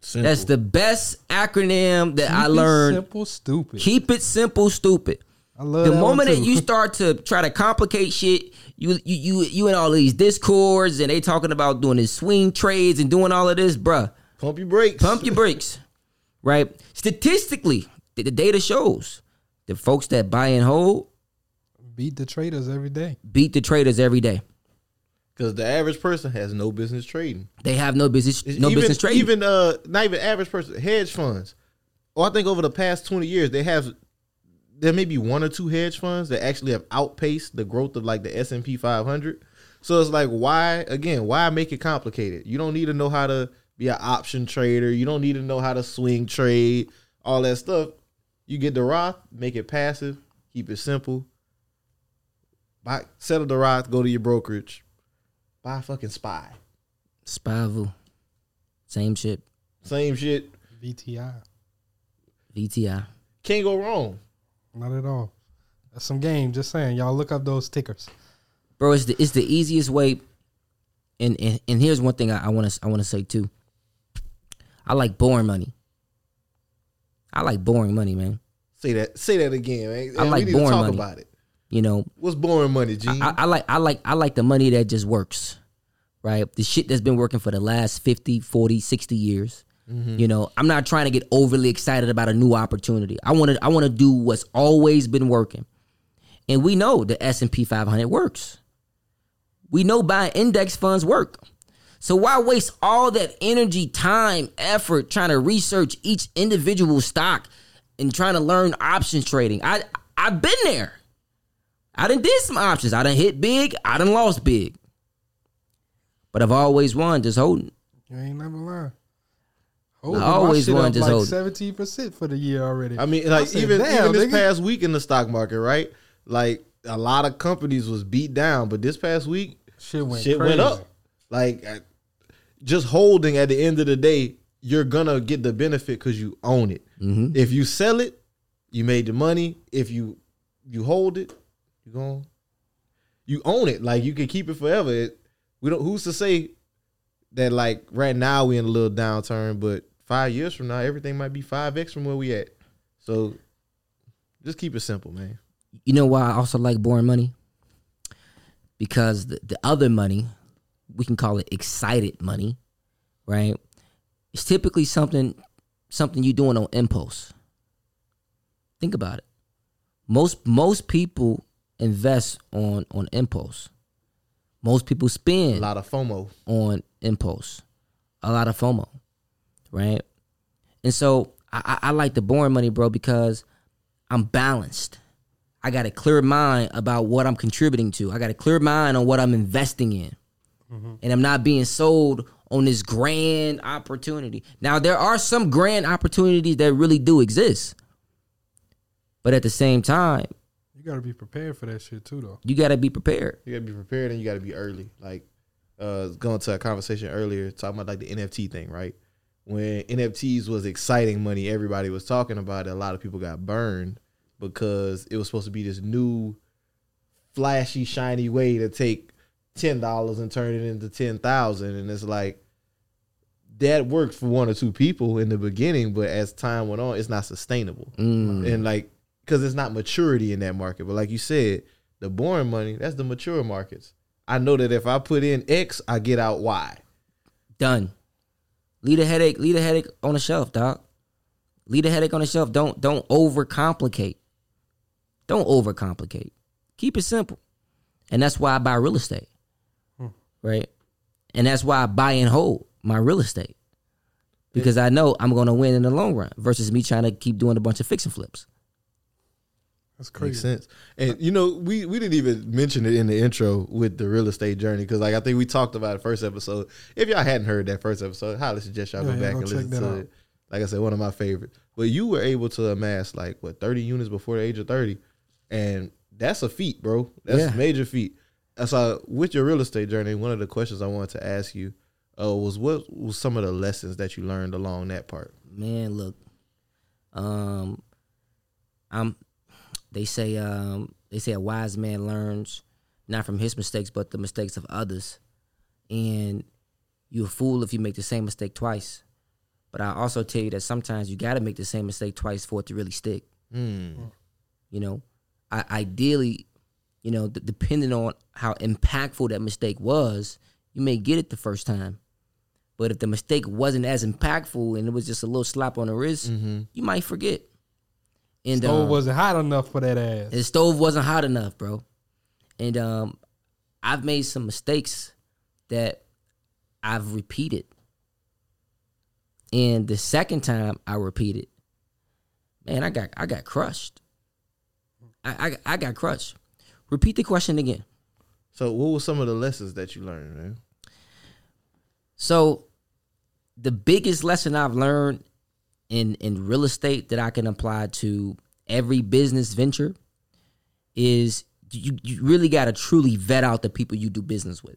Simple. That's the best acronym that Keep I it learned. simple, stupid. Keep it simple, stupid. I love the that moment one that you start to try to complicate shit, you you you you in all these discords and they talking about doing this swing trades and doing all of this, bruh. Pump your brakes. Pump your brakes. Right? Statistically, the, the data shows the folks that buy and hold beat the traders every day. beat the traders every day. Because the average person has no business trading. They have no business no even, business trading. Even uh, not even average person, hedge funds. Oh, I think over the past twenty years, they have there may be one or two hedge funds that actually have outpaced the growth of like the S and P 500. So it's like, why again? Why make it complicated? You don't need to know how to be an option trader. You don't need to know how to swing trade. All that stuff. You get the Roth, make it passive, keep it simple. Buy, settle the Roth, go to your brokerage, buy a fucking spy. Spavu. Same shit. Same shit. VTI. VTI. Can't go wrong. Not at all. That's some game. Just saying. Y'all look up those tickers. bro. It's the it's the easiest way. And and, and here's one thing I want to I want to say too. I like boring money. I like boring money, man. Say that. Say that again, man. I like we need boring to talk money. about it. You know, What's boring money, G? I, I like I like I like the money that just works. Right? The shit that's been working for the last 50, 40, 60 years. Mhm. You know, I'm not trying to get overly excited about a new opportunity. I want to I want to do what's always been working. And we know the S&P 500 works. We know buying index funds work. So why waste all that energy, time, effort trying to research each individual stock and trying to learn options trading? I I've been there. I done did some options. I done hit big. I done lost big. But I've always won just holding. You ain't never lying. I always won won just like holding. seventeen percent for the year already. I mean, like said, even "Damn, even this nigga." past week in the stock market, right? Like a lot of companies was beat down, but this past week, shit went shit went up. Like I- just holding at the end of the day, you're gonna get the benefit because you own it. Mm-hmm. If you sell it, you made the money. If you you hold it, you going you own it. Like you can keep it forever. It, we don't. Who's to say that? Like right now we in a little downturn, but five years from now everything might be five x from where we at. So just keep it simple, man. You know why I also like boring money? Because the, the other money, we can call it excited money, right? It's typically something something you doing on impulse. Think about it. Most most people invest on on impulse. Most people spend A lot of FOMO. on impulse, a lot of FOMO, right? And so I, I, I like the boring money, bro, because I'm balanced. I got a clear mind about what I'm contributing to. I got a clear mind on what I'm investing in. And I'm not being sold on this grand opportunity. Now, there are some grand opportunities that really do exist. But at the same time, You gotta be prepared for that shit too, though. you got to be prepared. You gotta be prepared and you gotta be early. Like uh going to a conversation earlier talking about like the NFT thing, right? When NFTs was exciting money, everybody was talking about it. A lot of people got burned because it was supposed to be this new flashy, shiny way to take ten dollars and turn it into ten thousand. And it's like that worked for one or two people in the beginning, but as time went on, it's not sustainable. Mm. And like because it's not maturity in that market. But like you said, the boring money, that's the mature markets. I know that if I put in X, I get out Y. Done. Leave a headache. Leave a headache on the shelf, dog. Leave a headache on the shelf. Don't don't overcomplicate. Don't overcomplicate. Keep it simple. And that's why I buy real estate. Right? And that's why I buy and hold my real estate. Because I know I'm gonna win in the long run versus me trying to keep doing a bunch of fix and flips. That's Makes crazy. sense. And you know, we we didn't even mention it in the intro with the real estate journey because like I think we talked about it first episode. If y'all hadn't heard that first episode, highly suggest y'all Yeah, go yeah, back and listen to out. it. Like I said, one of my favorites. But you were able to amass like what thirty units before the age of thirty, and that's a feat, bro. That's Yeah. a major feat. So with your real estate journey, one of the questions I wanted to ask you uh, was what was some of the lessons that you learned along that part. Man, look. Um I'm they say um they say a wise man learns not from his mistakes but the mistakes of others. And you're a fool if you make the same mistake twice. But I also tell you that sometimes you got to make the same mistake twice for it to really stick. Mm. You know, I, ideally, you know, d- depending on how impactful that mistake was, you may get it the first time. But if the mistake wasn't as impactful and it was just a little slap on the wrist, you might forget. And Stove um, wasn't hot enough for that ass. the stove wasn't hot enough, bro. And um, I've made some mistakes that I've repeated. And the second time I repeated, man, I got I got crushed. I I, I got crushed. Repeat the question again. So what were some of the lessons that you learned, man? So the biggest lesson I've learned in in real estate that I can apply to every business venture is you you really got to truly vet out the people you do business with.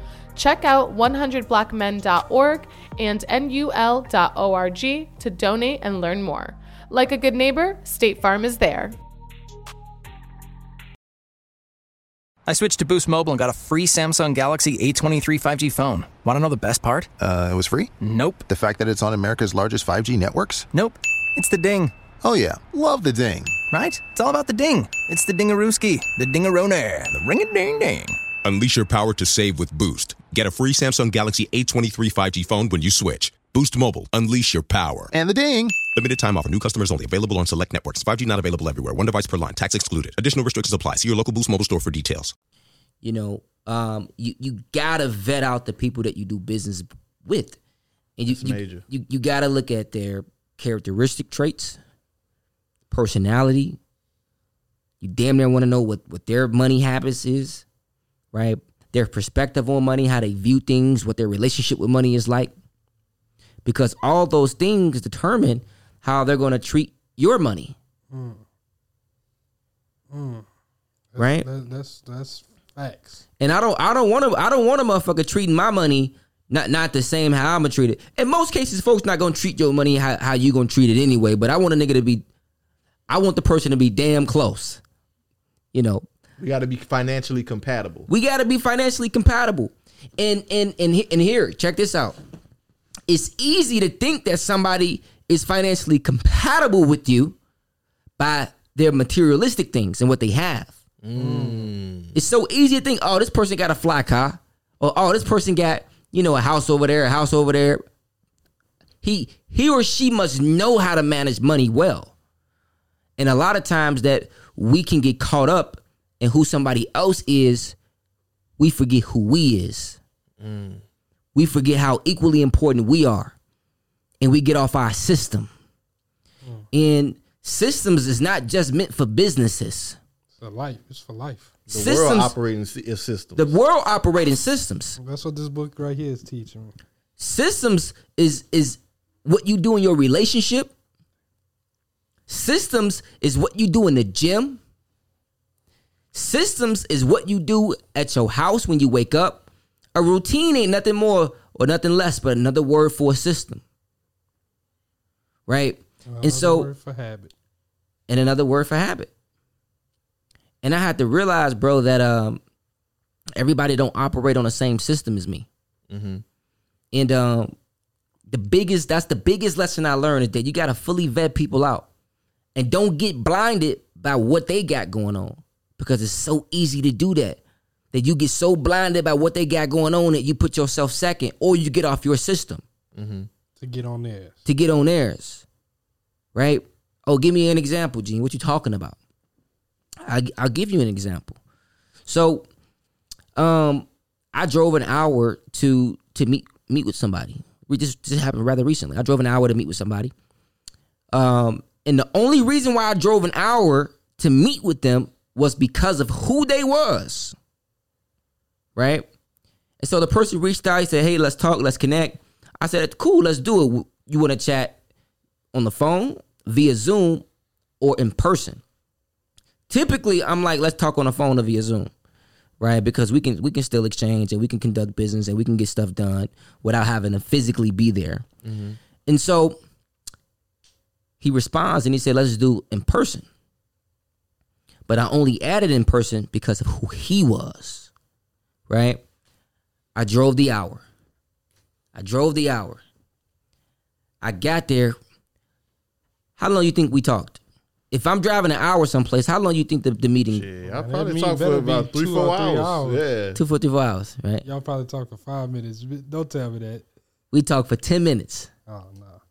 Check out 100blackmen.org and nul.org to donate and learn more. Like a good neighbor, State Farm is there. I switched to Boost Mobile and got a free Samsung Galaxy A23 5G phone. Want to know the best part? Uh, it was free? Nope. The fact that it's on America's largest 5G networks? Nope. It's the ding. Oh, yeah. Love the ding. Right? It's all about the ding. It's the dingarooski, the dingarona, the ring a ding ding. Unleash your power to save with Boost. Get a free Samsung Galaxy A23 5G phone when you switch. Boost Mobile. Unleash your power. And the ding. Limited time offer. New customers only. Available on select networks. 5G not available everywhere. One device per line. Tax excluded. Additional restrictions apply. See your local Boost Mobile store for details. You know, um, you you gotta vet out the people that you do business with, and you That's you, you you gotta look at their characteristic traits, personality. You damn near want to know what what their money habits is, right? Their perspective on money, how they view things, what their relationship with money is like, because all those things determine how they're going to treat your money, Mm. Mm. That's- right? that- that's that's facts. And I don't I don't want to I don't want a motherfucker treating my money not not the same how I'ma treat it. In most cases, folks not gonna treat your money how, how you gonna treat it anyway. But I want a nigga to be I want the person to be damn close. You know, We got to be financially compatible. we gotta be financially compatible. And and and and here, check this out. It's easy to think that somebody is financially compatible with you by their materialistic things and what they have. Mm. It's so easy to think, oh, this person got a fly car, or oh, this person got you know a house over there, a house over there. He he or she must know how to manage money well, and a lot of times that we can get caught up in who somebody else is, we forget who we is. Mm. We forget how equally important we are, and we get off our system. Mm. And systems is not just meant for businesses. It's for life. It's for life. The Systems- world operating sy- is system. The world operating systems. That's what this book right here is teaching. Systems is is what you do in your relationship. Systems is what you do in the gym. Systems is what you do at your house when you wake up. A routine ain't nothing more or nothing less but another word for a system. Right? Another and so word for habit. and another word for habit. And I had to realize, bro, that um everybody don't operate on the same system as me. Mm-hmm. And um, the biggest that's the biggest lesson I learned is that you gotta fully vet people out, and don't get blinded by what they got going on because it's so easy to do that. That you get so blinded by what they got going on that you put yourself second, or you get off your system Mm-hmm. To get on there. to get on theirs, right? Oh, give me an example, Gene. What you talking about? I, I'll give you an example. So, um, I drove an hour to to meet meet with somebody. We just just happened rather recently. I drove an hour to meet with somebody. Um, and the only reason why I drove an hour to meet with them was because of who they was. Right? And so the person reached out, he said, Hey, let's talk, let's connect. I said, Cool, let's do it. You want to chat on the phone, via Zoom, or in person? Typically, I'm like, let's talk on the phone or via Zoom. Right? Because we can we can still exchange and we can conduct business and we can get stuff done without having to physically be there. Mm-hmm. And so he responds and he said, let's do in person. But I only added in person because of who he was. Right? I drove the hour. I drove the hour. I got there. How long you think we talked? If I'm driving an hour someplace, how long you think the, the meeting? Yeah, I probably talked for be about three, two four or three hours. hours. Yeah. Two, four, three, four hours, right? Y'all probably talk for five minutes. Don't tell me that. We talked for 10 minutes. Oh no.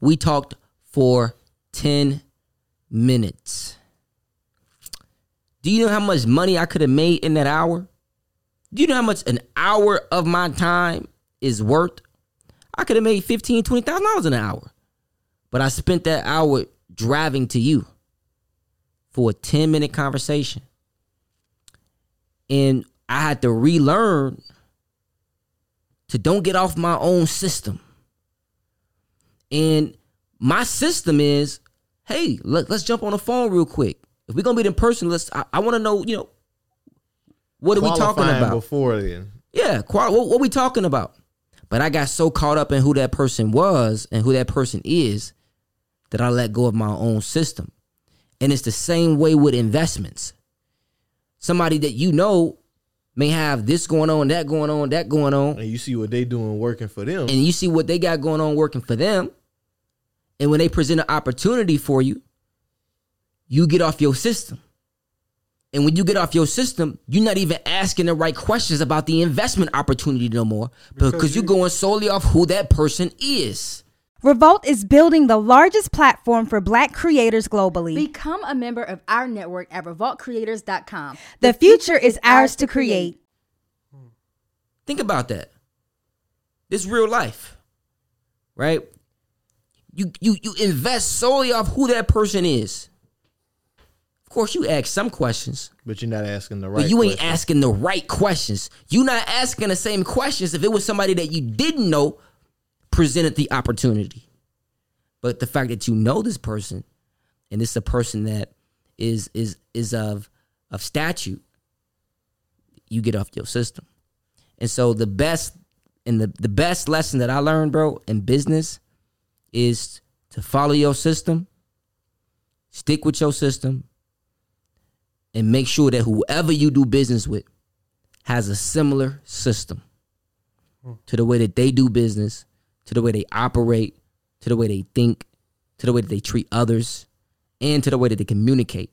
We talked for 10 minutes. Do you know how much money I could have made in that hour? Do you know how much an hour of my time is worth? I could have made fifteen, twenty thousand dollars in an hour. But I spent that hour driving to you for a 10 minute conversation. And I had to relearn to don't get off my own system. And my system is, hey, let, us jump on the phone real quick. If we're gonna meet in person, let's. I, I want to know, you know, what are we talking about? before then? Yeah, qual- what, what we talking about? But I got so caught up in who that person was and who that person is that I let go of my own system. And it's the same way with investments. Somebody that you know may have this going on, that going on, that going on, And you see what they doing working for them. and you see what they got going on working for them. And when they present an opportunity for you, you get off your system. And when you get off your system, you're not even asking the right questions about the investment opportunity no more because, you're going solely off who that person is. Revolt is building the largest platform for black creators globally. Become a member of our network at revoltcreators.com. The future is ours to create. Hmm. Think about that. This real life, right? You you you invest solely off who that person is. Of course, you ask some questions, But you're not asking the right. but you ain't question. asking the right questions. You're not asking the same questions if it was somebody that you didn't know presented the opportunity. But the fact that you know this person, and this is a person that is is is of of statute, you get off your system. And so the best and the, the best lesson that I learned, bro, in business is to follow your system, stick with your system, and make sure that whoever you do business with has a similar system hmm. to the way that they do business, to the way they operate, to the way they think, to the way that they treat others, and to the way that they communicate.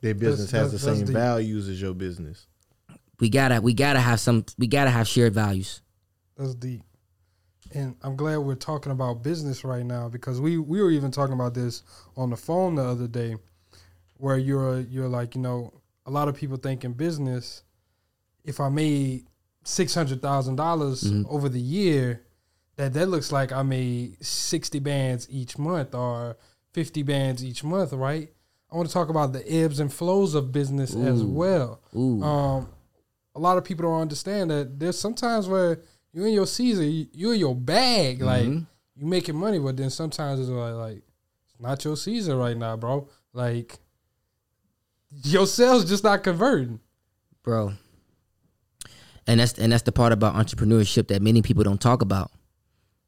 Their business That's- has the that's- that's same deep. values as your business. We gotta we gotta have some we gotta have shared values. That's deep. And I'm glad we're talking about business right now because we, we were even talking about this on the phone the other day where you're you're like, you know, a lot of people think in business, if I made six hundred thousand dollars over the year, that that looks like I made sixty bands each month or fifty bands each month, right? I want to talk about the ebbs and flows of business as well. Ooh. Um, a lot of people don't understand that there's sometimes where you're in your season, you're in your bag, like Mhm. you making money, but then sometimes it's like, like it's not your season right now, bro. Like your sales just not converting. bro. And that's and that's the part about entrepreneurship that many people don't talk about.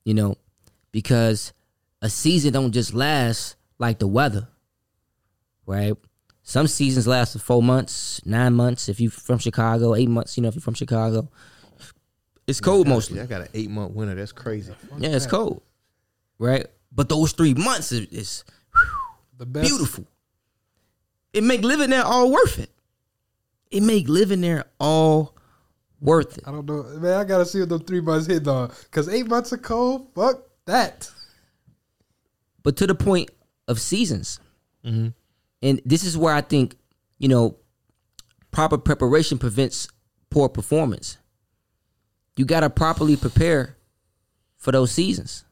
You know, because a season don't just last like the weather. Right? Some seasons last for four months, nine months if you're from Chicago, eight months, you know, if you're from Chicago. It's cold I got- mostly. I got an eight month winter. That's crazy. Yeah, it's cold, right? But those three months is, is The best. beautiful. It make living there all worth it. It make living there all worth it. I don't know, man. I gotta see what them three months hit on. Cause eight months of cold, fuck that. But to the point of seasons, Mhm. and this is where I think you know proper preparation prevents poor performance. You got to properly prepare for those seasons.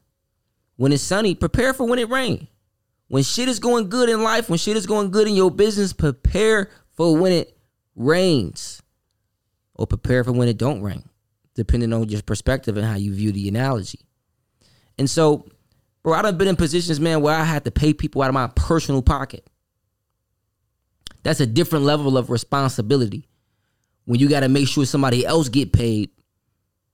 When it's sunny, prepare for when it rains. When shit is going good in life, when shit is going good in your business, prepare for when it rains. Or prepare for when it don't rain, depending on your perspective and how you view the analogy. And so, bro, I done been in positions, man, where I had to pay people out of my personal pocket. That's a different level of responsibility when you got to make sure somebody else get paid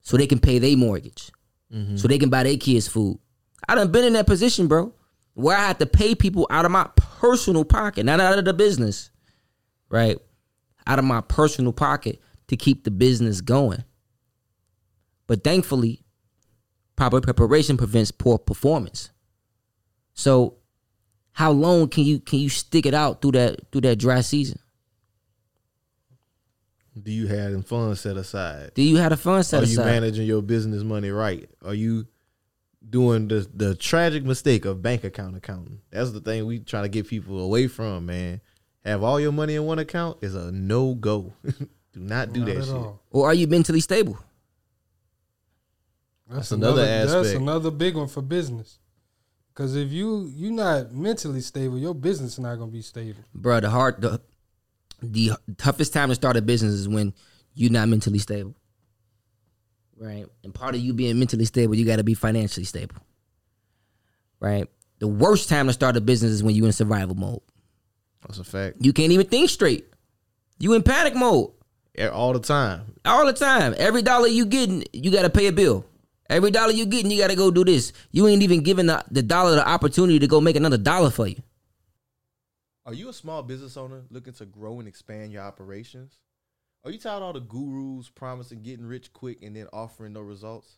so they can pay their mortgage, mm-hmm. so they can buy their kids food. I done been in that position, bro, where I had to pay people out of my personal pocket, not out of the business, right? Out of my personal pocket to keep the business going. But thankfully, proper preparation prevents poor performance. So, how long can you can you stick it out through that through that dry season? Do you have funds set aside? Do you have the funds set Are aside? Are you managing your business money right? Are you doing the the tragic mistake of bank account accounting? That's the thing we trying to get people away from, man. Have all your money in one account is a no go. do not do Not that shit. all. Or are you mentally stable? That's another That's aspect. That's another big one for business. Cause if you you not mentally stable, your business is not gonna be stable. Bro, the hard the the toughest time to start a business is when you're not mentally stable. Right? And part of you being mentally stable, you got to be financially stable. Right? The worst time to start a business is when you're in survival mode. That's a fact. You can't even think straight. You in panic mode Yeah, all the time. all the time. Every dollar you getting, you got to pay a bill. Every dollar you getting, you got to go do this. You ain't even giving the, the dollar the opportunity to go make another dollar for you. Are you a small business owner looking to grow and expand your operations? Are you tired of all the gurus promising getting rich quick and then offering no results?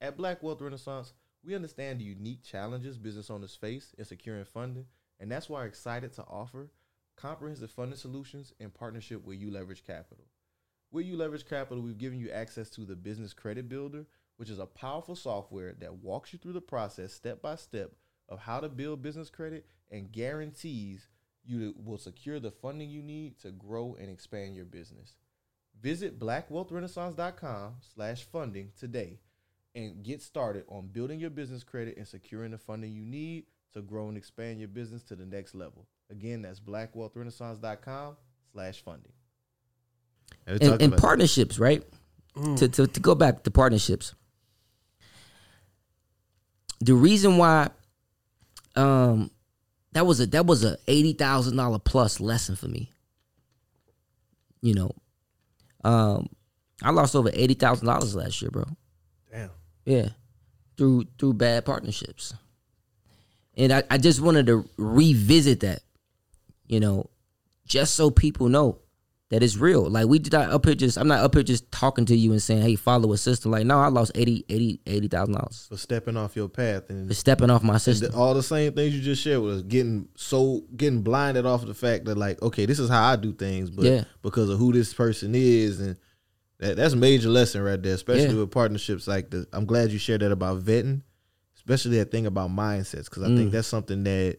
At Black Wealth Renaissance, we understand the unique challenges business owners face in securing funding, and that's why we're excited to offer comprehensive funding solutions in partnership with ULeverage Capital. With ULeverage Capital, we've given you access to the Business Credit Builder, which is a powerful software that walks you through the process step by step of how to build business credit and guarantees you will secure the funding you need to grow and expand your business. Visit blackwealthrenaissance.com slash funding today and get started on building your business credit and securing the funding you need to grow and expand your business to the next level. Again, that's blackwealthrenaissance.com slash funding. And and, talked and about that. partnerships, right? Mm. To, to to go back to partnerships. The reason why um that was a that was a eighty thousand dollar plus lesson for me. You know, um, I lost over eighty thousand dollars last year, bro. Damn. Yeah, through through bad partnerships, and I, I just wanted to revisit that, you know, just so people know that it's real. Like we did not up here just I'm not up here just talking to you and saying, hey, follow a system. Like, no, I lost 80 80 $80,000 For stepping off your path and for stepping off my system. the- all the same things you just shared was getting so getting blinded off of the fact that like okay this is how I do things but Yeah. because of who this person is and that that's a major lesson right there especially Yeah. with partnerships like the I'm glad you shared that about vetting especially that thing about mindsets because I Mm. think that's something that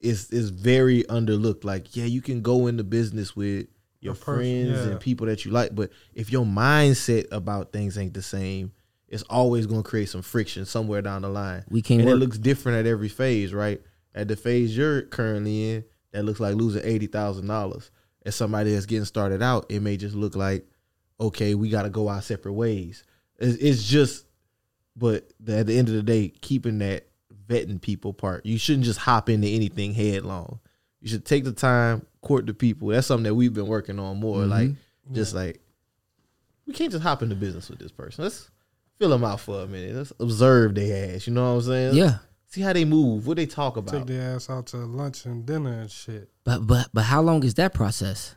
is is very underlooked like yeah you can go into business with your person, friends yeah. and people that you like but if your mindset about things ain't the same it's always going to create some friction somewhere down the line We can't and work. it looks different at every phase, right? At the phase you're currently in, that looks like losing eighty thousand dollars. As somebody that's getting started out, it may just look like, okay, we got to go our separate ways. It's, it's just, but the, at the end of the day, keeping that vetting people part, you shouldn't just hop into anything headlong. You should take the time, court the people. That's something that we've been working on more. Mhm. Like, just like we can't just hop into business with this person. Let's fill them out for a minute. Let's observe their ass. You know what I'm saying? Yeah. See how they move. What they talk about. Take their ass out to lunch and dinner and shit. But but but how long is that process?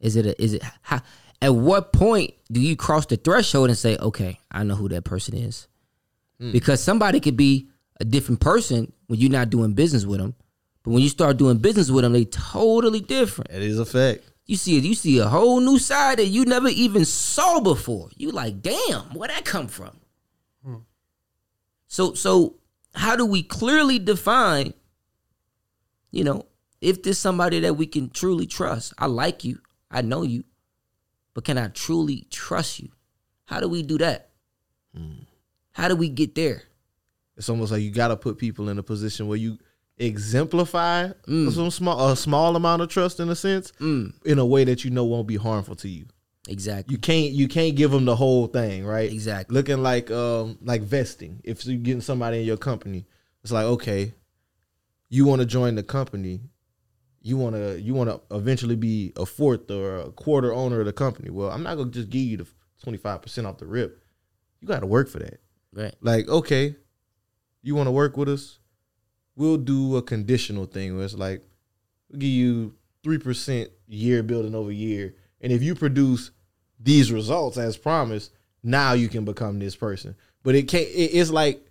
Is it a, is it how At what point do you cross the threshold and say, okay, I know who that person is? Hmm. Because somebody could be a different person when you're not doing business with them. But when you start doing business with them, they totally different. It is a fact. You see you see a whole new side that you never even saw before. You like, damn, where that come from? Hmm. So so how do we clearly define, you know, if there's somebody that we can truly trust? I like you, I know you, but can I truly trust you? How do we do that? How do we get there? It's almost like you got to put people in a position where you exemplify Mm. some small a small amount of trust in a sense in a way that you know won't be harmful to you. Exactly. You can't you can't give them the whole thing, right? Exactly. Looking like um like vesting. If you're getting somebody in your company, it's like okay, you want to join the company, you want to you want to eventually be a fourth or a quarter owner of the company. Well, I'm not gonna just give you the 25 percent off the rip. You got to work for that. Right. Like okay, you want to work with us? We'll do a conditional thing where it's like we'll give you three percent year building over year, and if you produce these results as promised, now you can become this person. But it can't. It, it's like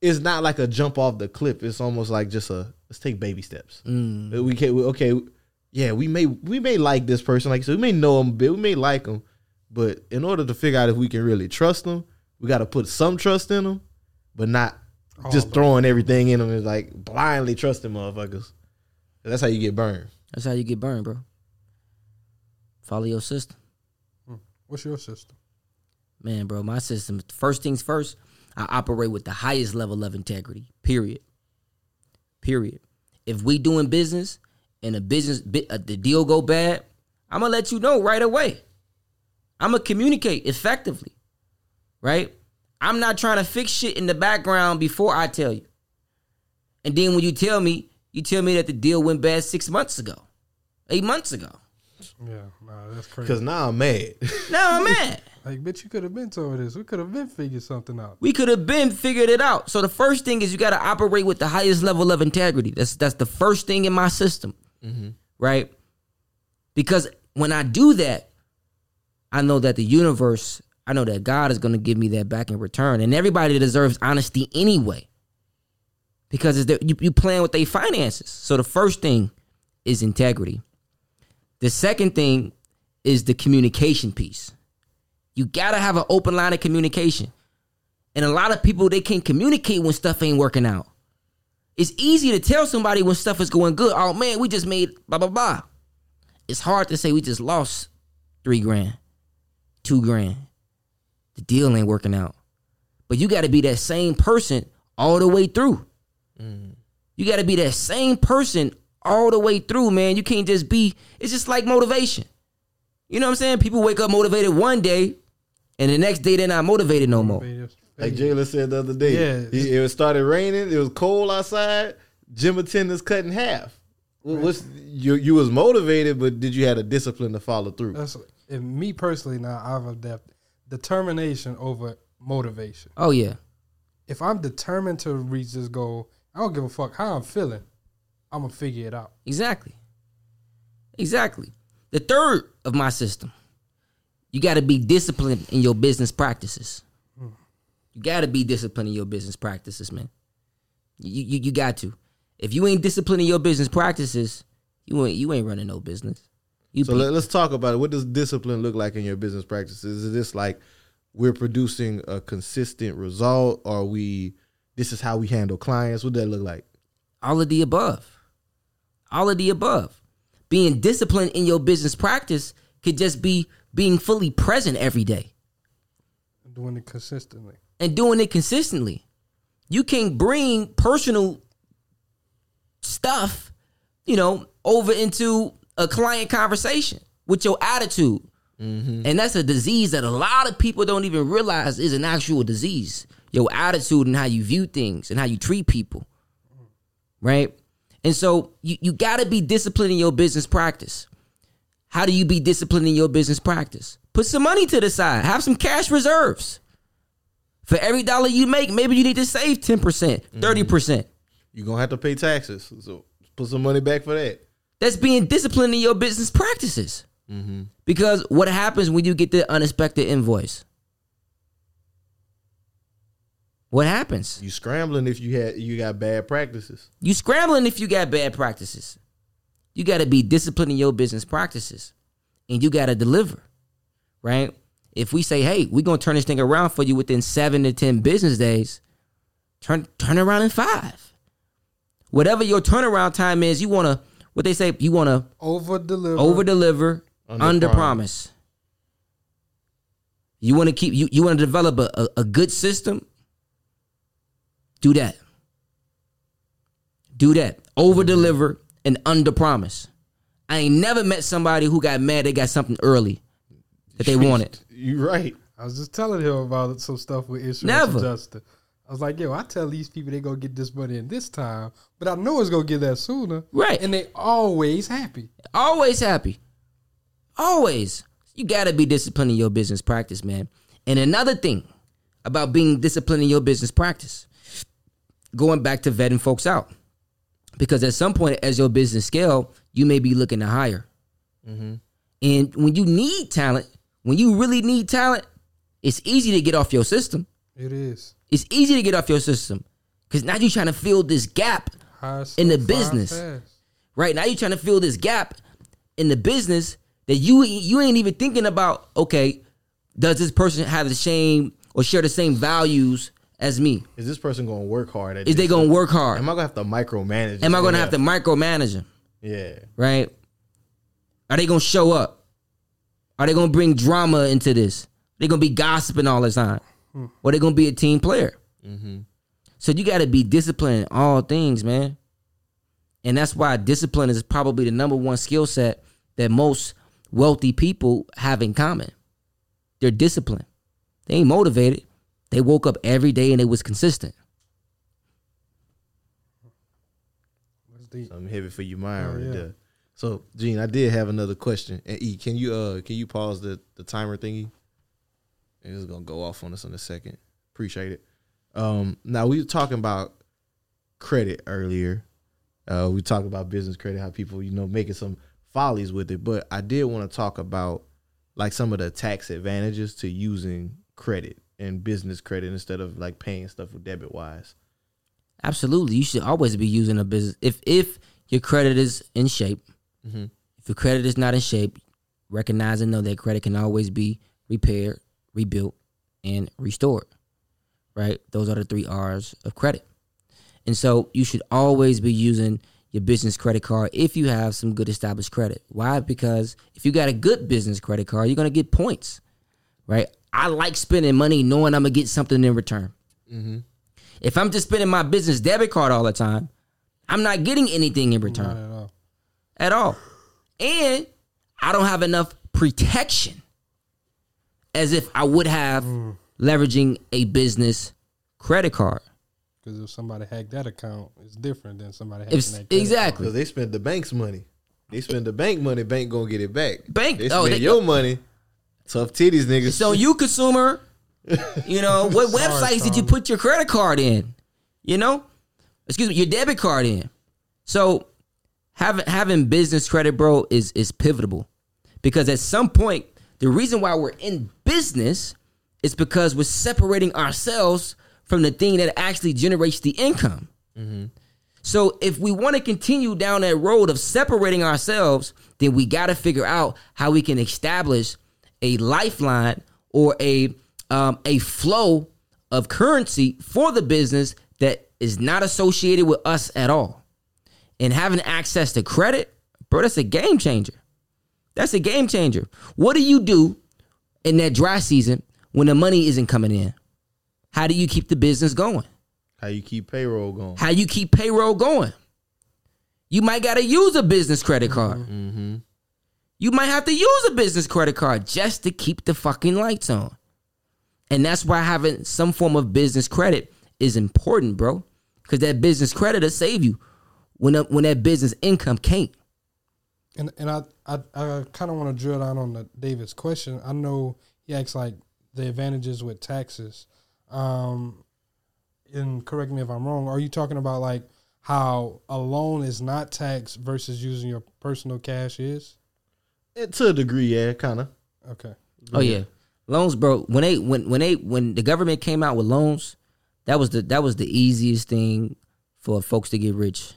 it's not like a jump off the cliff. It's almost like just a let's take baby steps. Mm. We can okay, yeah. We may we may like this person, like so we may know him a bit, we may like him, but in order to figure out if we can really trust them, we got to put some trust in them, but not All just of throwing everything in them and like blindly trusting motherfuckers. That's how you get burned. That's how you get burned, bro. Follow your system. What's your system? Man, bro, my system, first things first, I operate with the highest level of integrity. Period. Period. If we doing business and a business bit uh, the deal go bad, I'm gonna let you know right away. I'm gonna communicate effectively. Right? I'm not trying to fix shit in the background before I tell you. And then when you tell me, you tell me that the deal went bad six months ago, eight months ago. Yeah, nah, that's crazy. Cause now I'm mad. Now I'm mad. Like, bitch, you could have been told this. We could have been figured something out. We could have been figured it out. So the first thing is you got to operate with the highest level of integrity. That's that's the first thing in my system, Mhm. right? Because when I do that, I know that the universe, I know that God is going to give me that back in return, and everybody deserves honesty anyway. Because the, you you playing with their finances. So the first thing is integrity. The second thing is the communication piece. You gotta have an open line of communication. And a lot of people they can't communicate when stuff ain't working out. It's easy to tell somebody when stuff is going good. Oh man, we just made blah blah blah. It's hard to say we just lost three grand, two grand. The deal ain't working out. But you gotta be that same person all the way through. You gotta be that same person all the way through, man. You can't just be, it's just like motivation. You know what I'm saying? People wake up motivated one day, and the next day they're not motivated no more. Like Jalen said the other day, Yeah. he, it started raining. It was cold outside. Gym attendance cut in half. What- What's you? You was motivated, but did you have a discipline to follow through? That's and me personally. Now I've adapted determination over motivation. Oh yeah. If I'm determined to reach this goal, I don't give a fuck how I'm feeling. I'm gonna figure it out. Exactly. Exactly. The third of my system, you got to be disciplined in your business practices. Mm. You got to be disciplined in your business practices, man. You, you you got to. If you ain't disciplined in your business practices, you ain't you ain't running no business. You so be- let, us talk about it. What does discipline look like in your business practices? Is this like we're producing a consistent result, or we? This is how we handle clients. What does that look like? all of the above. All of the above. Being disciplined in your business practice could just be being fully present every day Doing it consistently. and doing it consistently. You can bring personal stuff, you know, over into a client conversation with your attitude. And that's a disease that a lot of people don't even realize is an actual disease. Your attitude and how you view things and how you treat people. Right? And so you, you gotta be disciplined in your business practice. How do you be disciplined in your business practice? Put some money to the side. Have some cash reserves. For every dollar you make, maybe you need to save 10%, 30%. You're gonna have to pay taxes. So put some money back for that. That's being disciplined in your business practices. Mm-hmm. Because what happens when you get the unexpected invoice? What happens? You scrambling if you had you got bad practices. You scrambling if you got bad practices. You got to be disciplined in your business practices, and you got to deliver, right? If we say, "Hey, we're gonna turn this thing around for you within seven to ten business days," turn turn around in five. Whatever your turnaround time is, you wanna what they say. You wanna Over deliver. over deliver, Under under promise. promise. You want to keep you you want to develop a, a, a good system. Do that. Do that. Over deliver and under promise. I ain't never met somebody who got mad they got something early that they wanted. You right. I was just telling him about some stuff with insurance Never. adjuster. I was like, yo, I tell these people they gonna get this money in this time, but I know it's gonna get that sooner. Right. And they always happy. Always happy. Always. You got to be disciplined in your business practice, man. And another thing about being disciplined in your business practice, going back to vetting folks out. Because at some point, as your business scale, you may be looking to hire. Mm-hmm. And when you need talent, when you really need talent, it's easy to get off your system. It is. It's easy to get off your system because now you're trying to fill this gap in the business. Right now, you're trying to fill this gap in the business that you you ain't even thinking about. Okay, does this person have the same or share the same values as me? Is this person gonna work hard at Is they gonna work hard? Am I gonna have to micromanage? Am I gonna have to micromanage them? Yeah. Right? Are they gonna show up? Are they gonna bring drama into this? They gonna be gossiping all the time. Or they're gonna be a team player? Mm-hmm. So you got to be disciplined in all things, man. And that's why discipline is probably the number one skill set that most wealthy people have in common. They're disciplined. They ain't motivated. They woke up every day and it was consistent. Something heavy for your mind Oh, right yeah. there. So, Gene, I did have another question. And E, can you uh can you pause the the timer thingy? And it's gonna go off on us in a second. Appreciate it. Um, now we were talking about credit earlier. Uh, we talked about business credit, how people you know making some follies with it. But I did want to talk about like some of the tax advantages to using credit and business credit instead of like paying stuff with debit wise. Absolutely. You should always be using a business. If if your credit is in shape, Mhm. if your credit is not in shape, recognize and know that credit can always be repaired, rebuilt, and restored. Right? Those are the three R's of credit. And so you should always be using your business credit card if you have some good established credit. Why? Because if you got a good business credit card, you're gonna get points. Right? I like spending money knowing I'm gonna get something in return. Mm-hmm. If I'm just spending my business debit card all the time, I'm not getting anything in return at all. at all. And I don't have enough protection as if I would have leveraging a business credit card. Because if somebody hacked that account, it's different than somebody If- that credit exactly. Because they spend the bank's money. They spend the bank money, bank gonna get it back. Bank- they oh, spend they- your money. Tough titties, niggas. So you consumer, you know, what Sorry, websites did you put your credit card in? You know? Excuse me, your debit card in. So having having business credit, bro, is is pivotal. Because at some point, the reason why we're in business is because we're separating ourselves from the thing that actually generates the income. So if we want to continue down that road of separating ourselves, then we got to figure out how we can establish a lifeline or a um, a flow of currency for the business that is not associated with us at all. And having access to credit, bro, that's a game changer. That's a game changer. What do you do in that dry season when the money isn't coming in? How do you keep the business going? How you keep payroll going? How you keep payroll going? You might got to use a business credit card. Mm-hmm. You might have to use a business credit card just to keep the fucking lights on. And that's why having some form of business credit is important, bro. Because that business credit will save you when when that business income can't. And and I I, I kind of want to drill down on the David's question. I know he asks like the advantages with taxes. Um, and correct me if I'm wrong. Are you talking about like how a loan is not taxed versus using your personal cash is? Eh, To a degree, yeah, kind of. Okay. Oh yeah, loans, bro. When they when when they when the government came out with loans, that was the that was the easiest thing for folks to get rich.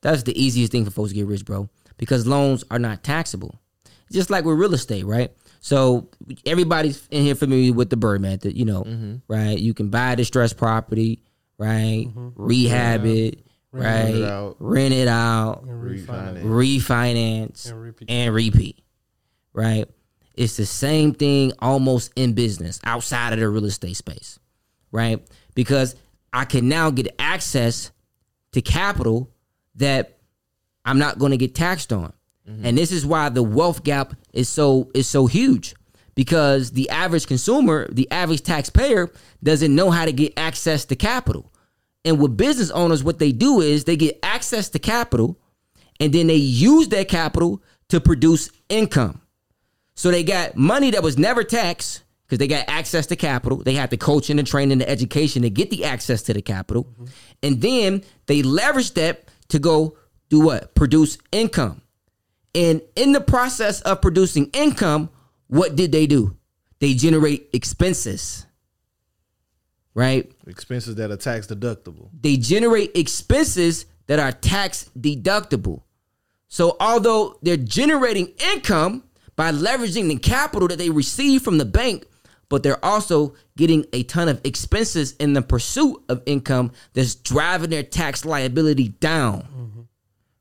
That's the easiest thing for folks to get rich, bro, because loans are not taxable. Just like with real estate, right? So everybody's in here familiar with the BRRRR method, you know, mm-hmm. right? You can buy a distressed property, right? Mm-hmm. Rehab Yeah. it, Rent right? it out. Rent it out, And refinance. refinance, And repeat. and repeat, right? It's the same thing almost in business outside of the real estate space, right? Because I can now get access to capital that I'm not going to get taxed on. Mm-hmm. And this is why the wealth gap is so is so huge because the average consumer, the average taxpayer doesn't know how to get access to capital. And with business owners what they do is they get access to capital and then they use that capital to produce income. So they got money that was never taxed because they got access to capital. They had the coaching, the training, the education to get the access to the capital. Mm-hmm. And then they leverage that to go do what? Produce income. And in the process of producing income, what did they do? They generate expenses. Right? Expenses that are tax deductible. they generate expenses that are tax deductible. So although they're generating income by leveraging the capital that they receive from the bank, but they're also getting a ton of expenses in the pursuit of income that's driving their tax liability down. Mm-hmm.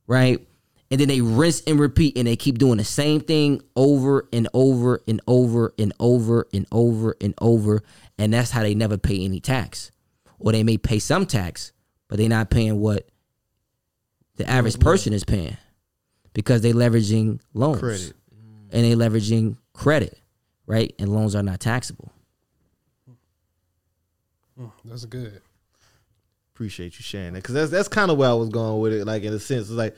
Right? And then they rinse and repeat and they keep doing the same thing over and over and over and over and over and over. And that's how they never pay any tax. Or they may pay some tax, but they're not paying what the average person is paying because they're leveraging loans Credit. and they're leveraging credit, right? And loans are not taxable. That's good. Appreciate you sharing that because that's that's kind of where I was going with it. Like in a sense, it's like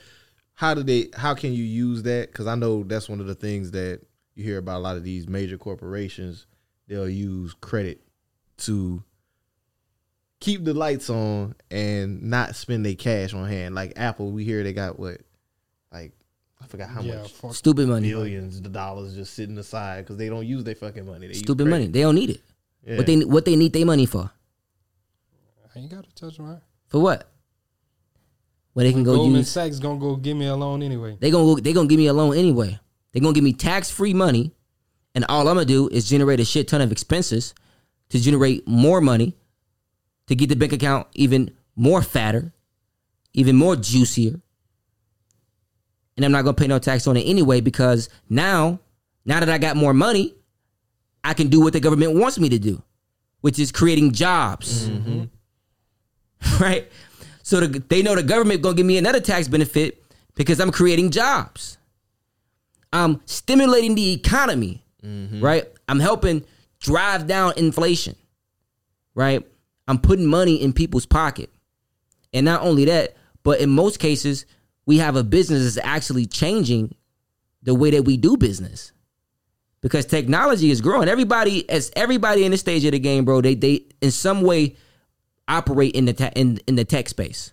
how do they? How can you use that? Because I know that's one of the things that you hear about a lot of these major corporations. They'll use credit to keep the lights on and not spend their cash on hand. Like Apple, we hear they got what, like I forgot how Yeah, much Stupid money. billions of dollars just sitting aside because they don't use their fucking money. They Stupid money. They don't need it. Yeah. What they what they need their money for? I ain't got to touch mine. For what? Where they can go Goldman use Sachs gonna go give me a loan anyway. They gonna go, they gonna give me a loan anyway. They gonna give me tax free money, and all I'm gonna do is generate a shit ton of expenses to generate more money to get the bank account even more fatter, even more juicier. And I'm not gonna pay no tax on it anyway because now, now that I got more money, I can do what the government wants me to do, which is creating jobs. Mm-hmm. right? So the, they know the government gonna give me another tax benefit because I'm creating jobs. I'm stimulating the economy, mm-hmm. right? I'm helping drive down inflation, right? I'm putting money in people's pocket. And not only that, but in most cases, we have a business that's actually changing the way that we do business. Because technology is growing. Everybody, as everybody in this stage of the game, bro, they they in some way operate in the te- in, in the tech space.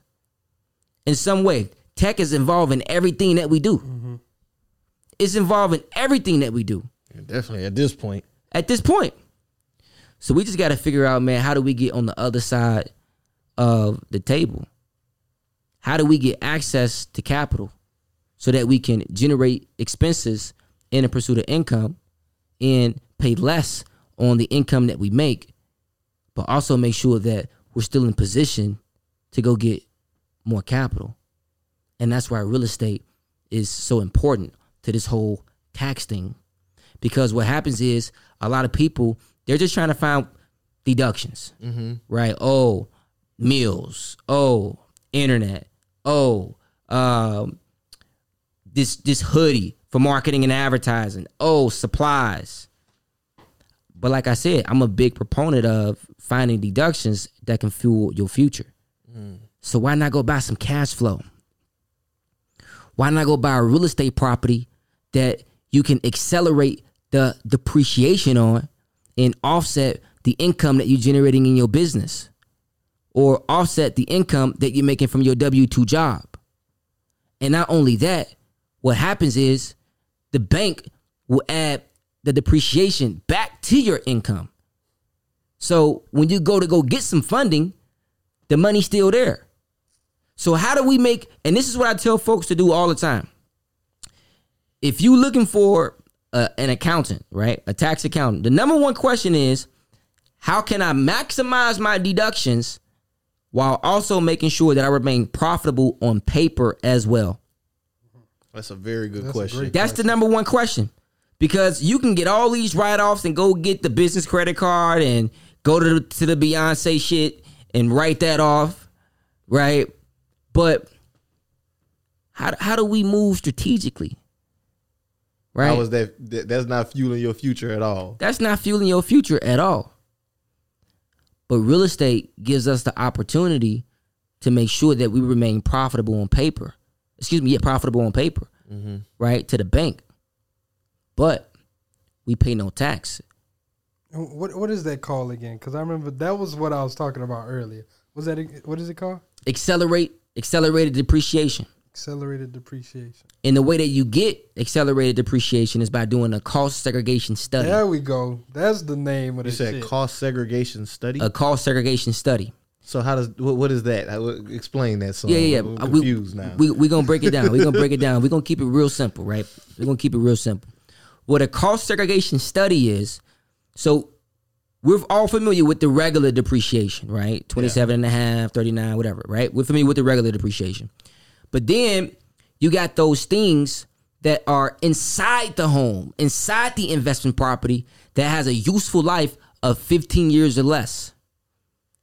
In some way, tech is involved in everything that we do. Mm-hmm. It's involved in everything that we do Definitely at this point. at this point. So we just got to figure out, man, how do we get on the other side of the table? How do we get access to capital so that we can generate expenses in the pursuit of income and pay less on the income that we make, but also make sure that we're still in position to go get more capital. And that's why real estate is so important to this whole tax thing. Because what happens is a lot of people, they're just trying to find deductions, Mhm. right? Oh, meals. Oh, internet. Oh, um, this this hoodie for marketing and advertising. Oh, supplies. But like I said, I'm a big proponent of finding deductions that can fuel your future. So why not go buy some cash flow? Why not go buy a real estate property that you can accelerate the depreciation on and offset the income that you're generating in your business or offset the income that you're making from your W 2 job? And not only that, what happens is the bank will add the depreciation back to your income. So when you go to go get some funding, the money's still there. So how do we make and this is what I tell folks to do all the time. If you're looking for a, an accountant, right? A tax accountant. The number one question is how can I maximize my deductions while also making sure that I remain profitable on paper as well? That's a very good question. That's the number one question. Because you can get all these write-offs and go get the business credit card and go to the, to the Beyonce shit and write that off, right? But how how do we move strategically? Right? How is that, that? That's not fueling your future at all. That's not fueling your future at all. But real estate gives us the opportunity to make sure that we remain profitable on paper. Excuse me, yeah, profitable on paper, Mhm. right? To the bank. But we pay no tax. What what is that called again? Because I remember that was what I was talking about earlier. Was that what is it called? Accelerate accelerated depreciation. Accelerated depreciation. And the way that you get accelerated depreciation is by doing a cost segregation study. There we go. That's the name of the You said shit. cost segregation study. A cost segregation study. So how does what, what is that? How, explain that. So yeah, yeah, I'm yeah. Uh, We- confused now. We we gonna break it down. We're gonna break it down. We're gonna keep it real simple, right? We're gonna keep it real simple. What a cost segregation study is, so we're all familiar with the regular depreciation, right? 27 and a half, 39, whatever, right? We're familiar with the regular depreciation. But then you got those things that are inside the home, inside the investment property that has a useful life of 15 years or less.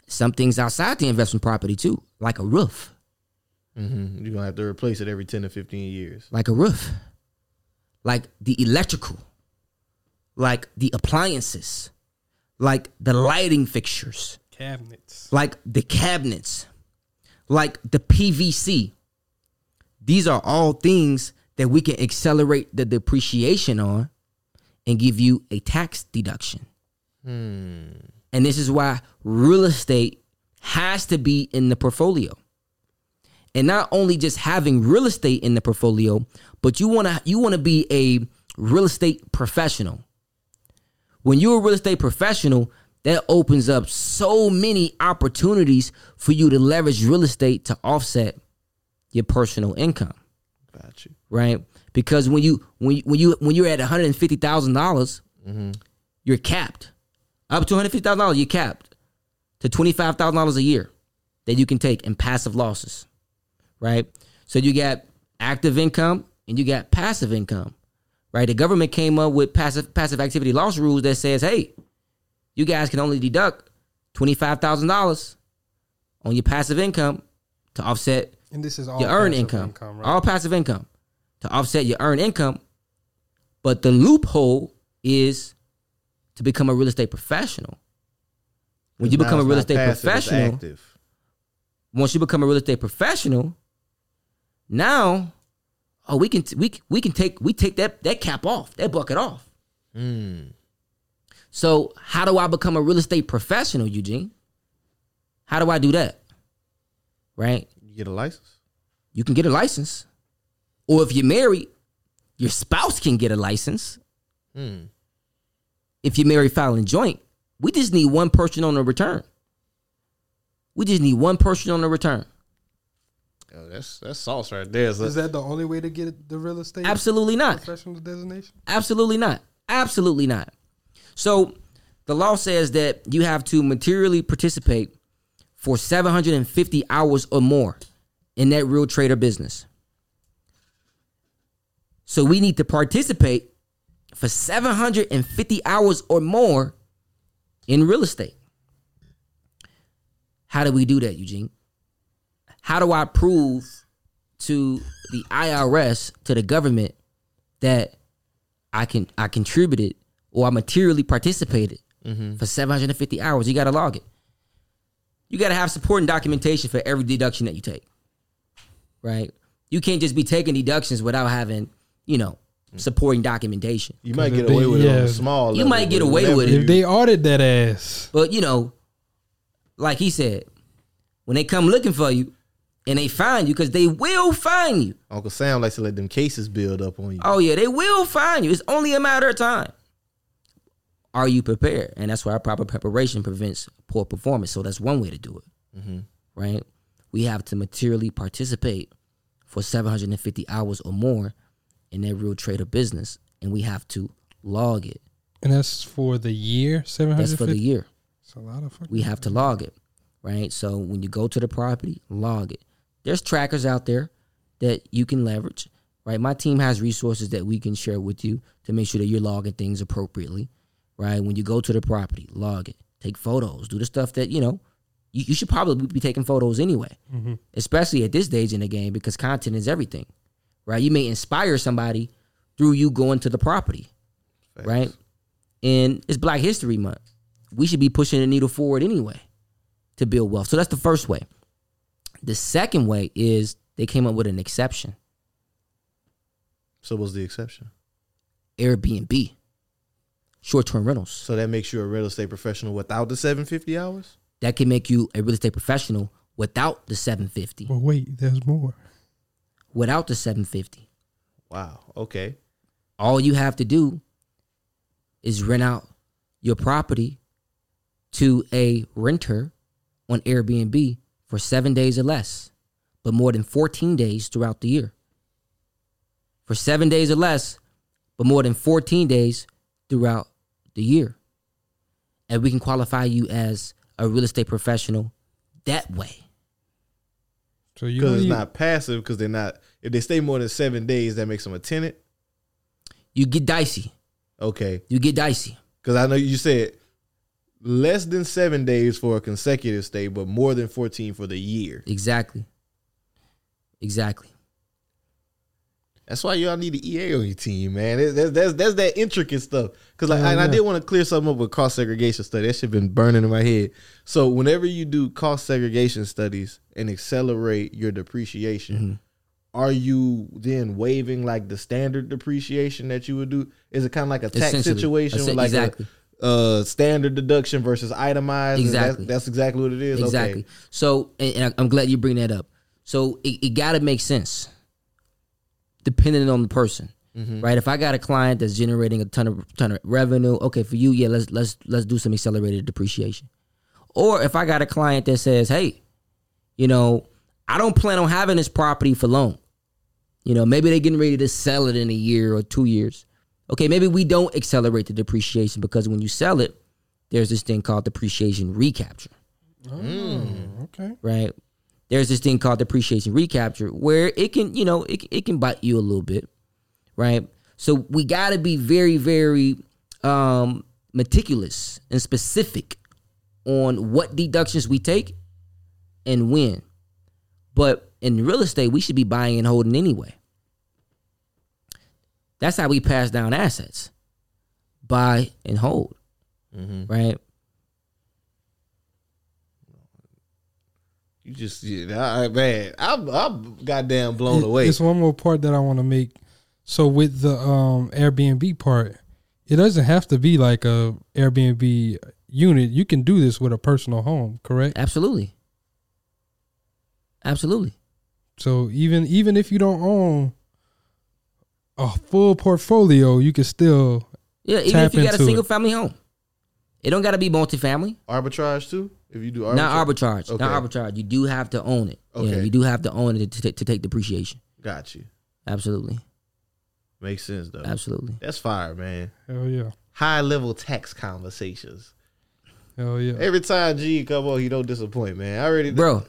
Some things outside the investment property too, like a roof. hmm You're gonna have to replace it every ten to fifteen years. like a roof, like the electrical, like the appliances, like the lighting fixtures, Cabinets. like the cabinets, like the PVC. These are all things that we can accelerate the depreciation on and give you a tax deduction. Hmm. And this is why real estate has to be in the portfolio. And not only just having real estate in the portfolio, but you want to you want to be a real estate professional. When you're a real estate professional, that opens up so many opportunities for you to leverage real estate to offset your personal income. Got you. Right? Because when you when you, when you when you're at one hundred and fifty thousand dollars, Mhm. you're capped. Up to one hundred fifty thousand dollars, you're capped to twenty five thousand dollars a year that you can take in passive losses. Right? So you got active income and you got passive income. Right? The government came up with passive passive activity loss rules that says, hey, you guys can only deduct twenty five thousand dollars on your passive income to offset And this is all your earned passive income, income, right? all passive income to offset your earned income. But the loophole is to become a real estate professional. When you become a real estate passive, professional, once you become a real estate professional, now, oh, we can we we can take we take that that cap off, that bucket off. Hmm. So how do I become a real estate professional, Eugene? How do I do that? Right? You get a license. You can get a license. Or if you're married, your spouse can get a license. Hmm. If you're married filing joint, we just need one person on the return. We just need one person on the return. Oh, that's that's sauce right there. So- Is that the only way to get the real estate? Absolutely not. Professional designation. Absolutely not. Absolutely not. So the law says that you have to materially participate for 750 hours or more in that real trader business. So we need to participate for 750 hours or more in real estate. How do we do that, Eugene? How do I prove to the IRS, to the government, that I can I contributed or I materially participated Mhm. for 750 hours? You got to log it. You got to have supporting documentation for every deduction that you take. Right? You can't just be taking deductions without having, you know, supporting documentation. You might get away with it on a small You might get away with it. If they audit that ass, But you know, like he said, when they come looking for you, and they find you because they will find you. Uncle Sam likes to let them cases build up on you. Oh yeah, they will find you. It's only a matter of time. Are you prepared? And that's why proper preparation prevents poor performance. So that's one way to do it, Mhm. right? We have to materially participate for 750 hours or more in that real trade or business, and we have to log it. And that's for the year, seven hundred. That's for the year. It's a lot of fucking. We have to log it, right? So when you go to the property, log it. There's trackers out there that you can leverage, right? My team has resources that we can share with you to make sure that you're logging things appropriately, right? When you go to the property, log it. Take photos. Do the stuff that, you know, you, you should probably be taking photos anyway, Mhm. especially at this stage in the game because content is everything, right? You may inspire somebody through you going to the property, right? And it's Black History Month. We should be pushing the needle forward anyway to build wealth. So that's the first way. The second way is they came up with an exception So what's the exception? Airbnb, short term rentals. So that makes you a real estate professional without the 750 hours? That can make you a real estate professional without the 750. But wait, there's more. Without the 750. Wow. Okay. All you have to do is rent out your property to a renter on Airbnb for seven days or less, but more than 14 days throughout the year. For seven days or less, but more than 14 days throughout the year. And we can qualify you as a real estate professional that way. So you Because it's even- not passive. Because they're not. If they stay more than seven days, that makes them a tenant. You get dicey. Okay. You get dicey. Because I know you said less than seven days for a consecutive stay, but more than 14 for the year. Exactly. Exactly. That's why y'all need an EA on your team, man. It- That's that's, that's that intricate stuff. Because like, Oh, and I yeah. did want to clear something up with cost segregation study. That shit been burning in my head. So whenever you do cost segregation studies and accelerate your depreciation, Mm-hmm. are you then waiving like the standard depreciation that you would do? Is it kind of like a tax situation, with like exactly. a uh, standard deduction versus itemized? and that's- Exactly. That's, exactly what it is. Exactly. Okay. So, and, and I'm glad you bring that up. So it, it got to make sense, depending on the person, Mhm. right? If I got a client that's generating a ton of ton of revenue, okay, for you, yeah, let's let's let's do some accelerated depreciation. Or if I got a client that says, hey, you know, I don't plan on having this property for long. You know, maybe they're getting ready to sell it in a year or two years. Okay, maybe we don't accelerate the depreciation because when you sell it, there's this thing called depreciation recapture Oh, okay. right? There's this thing called depreciation recapture where it can, you know, it, it can bite you a little bit, right? So we got to be very, very um, meticulous and specific on what deductions we take and when. But in real estate, we should be buying and holding anyway. That's how we pass down assets buy and hold, Mhm. right? You just, yeah, I, man, I'm, I'm goddamn blown It- away. It's one more part that I want to make. So with the um Airbnb part, it doesn't have to be like a Airbnb unit. You can do this with a personal home, correct? Absolutely. Absolutely. So even even if you don't own a full portfolio, you can still Yeah, even tap if you got a single it. family home, it don't got to be multifamily. Arbitrage too? If you do arbitrage? Not arbitrage. Okay. Not arbitrage. You do have to own it. Yeah, Okay. you do have to own it to, to, to take depreciation. Got you. Absolutely. Makes sense though. Absolutely. That's fire, man. Hell yeah. High level tax conversations. Hell yeah. Every time G come on, he don't disappoint, man. I already Bro.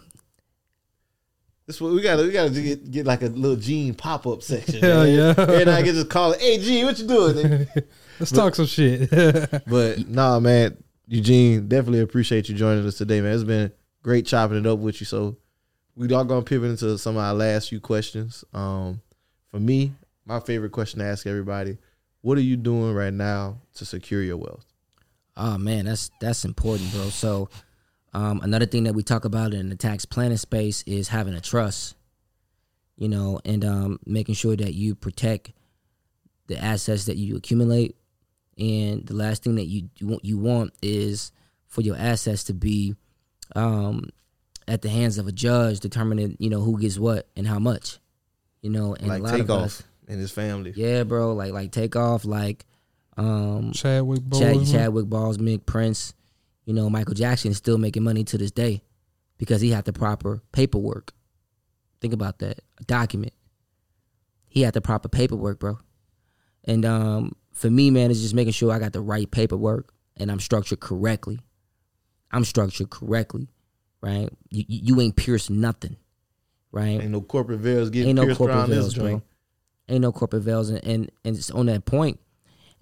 This what we gotta we gotta get, get like a little Gene pop up section. Hell man. yeah. And I can just call it, hey G, what you doing? Let's But- talk some shit. but nah, man, Eugene, definitely appreciate you joining us today, man. It's been great chopping it up with you. So we are gonna pivot into some of our last few questions. Um, for me, my favorite question to ask everybody: What are you doing right now to secure your wealth? Oh man, that's that's important, bro. So um, another thing that we talk about in the tax planning space is having a trust. You know, and um, making sure that you protect the assets that you accumulate. And the last thing that you you want, you want is for your assets to be um, at the hands of a judge determining you know who gets what and how much. You know, and like a lot of Takeoff us, and his family. yeah, bro, like like Takeoff, like um Chadwick Chad, Boseman. Chadwick Boseman, Prince. You know, Michael Jackson is still making money to this day because he had the proper paperwork. Think about that. A document. He had the proper paperwork, bro. And um, for me, man, it's just making sure I got the right paperwork and I'm structured correctly. I'm structured correctly, right? You, you you ain't pierced nothing, right? Ain't no corporate veils getting Ain't no pierced corporate around this veils, bro. joint. Ain't no corporate veils, and and, and it's on that point.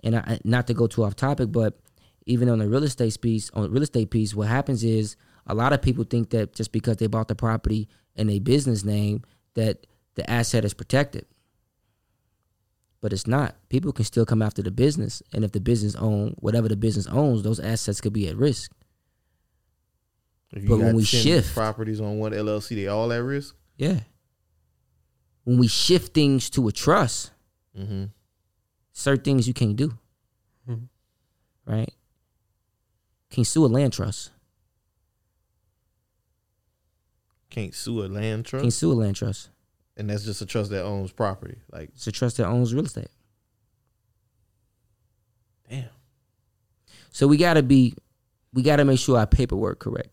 And I, not to go too off topic, but even on the real estate piece, on real estate piece, what happens is a lot of people think that just because they bought the property in a business name, that the asset is protected. But it's not. People can still come after the business, and if the business own whatever the business owns, those assets could be at risk. If you But when we shift- properties on one LLC, they all at risk. Yeah. When we shift things to a trust, Mm-hmm. certain things you can't do. Mhm. Right? Can't sue a land trust. Can't sue a land trust. Can't sue a land trust. and that's just a trust that owns property. Like It's a trust that owns real estate. Damn. So we gotta be we gotta make sure our paperwork correct.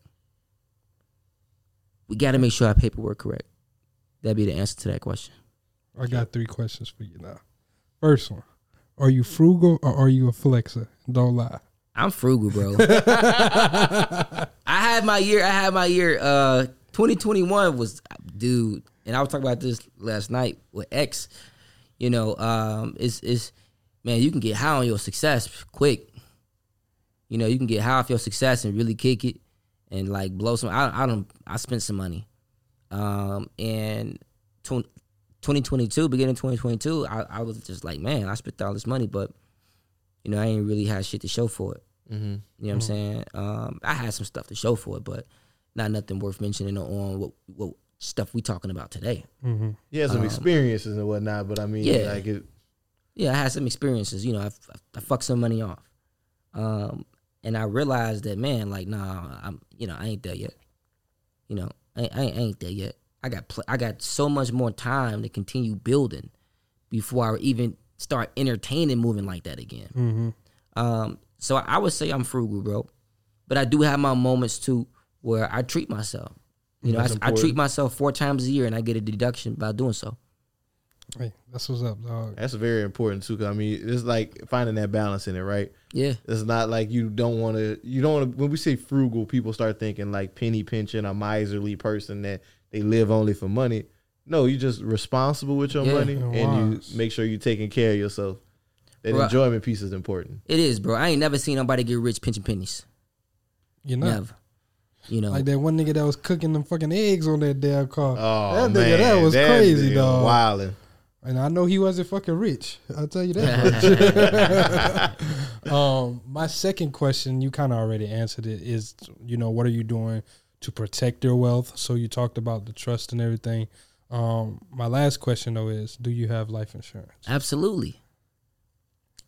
We gotta make sure our paperwork correct. That'd be the answer to that question. I got three questions for you now. First one: Are you frugal or are you a flexer? Don't lie. I'm frugal, bro. I had my year. I had my year. Uh, 2021 was, dude, and I was talking about this last night with X. You know, um, it's it's man, you can get high on your success quick. You know, you can get high off your success and really kick it and like blow some. I I don't. I spent some money, um, and tw- 2022, beginning 2022, I, I was just like, man, I spent all this money, but you know, I ain't really had shit to show for it. Mhm. You know what I'm saying? Um, I had some stuff to show for it, but not nothing worth mentioning on what what stuff we talking about today. Mm-hmm. he has some Um, experiences and whatnot, but I mean, yeah. like it. Yeah, I had some experiences. You know, I, I, I fucked some money off, um, and I realized that man, like, nah, I'm, you know, I ain't there yet. You know, I, I, ain't- I ain't there yet. I got pl- I got so much more time to continue building before I even start entertaining moving like that again. Mm-hmm. Um, so I would say I'm frugal, bro. But I do have my moments too where I treat myself. You know, I, I treat myself four times a year and I get a deduction by doing so. Hey, that's what's up, dog. That's very important too. 'cause I mean, it's like finding that balance in it, right? Yeah. It's not like you don't want to. You don't want to. When we say frugal, people start thinking like penny pinching, a miserly person that they live only for money. No, you're just responsible with your Yeah. money, And and you make sure you're taking care of yourself. That Right. enjoyment piece is important. It is, bro. I ain't never seen nobody get rich pinching pennies. You know, Never. You know, like that one nigga that was cooking them fucking eggs on that damn car. Oh that nigga, man, that was crazy, dog. Wilding. And I know he wasn't fucking rich. I'll tell you that. much. um, my second question, you kind of already answered it, is you know what are you doing to protect your wealth? So you talked about the trust and everything. Um, my last question though is, do you have life insurance? absolutely.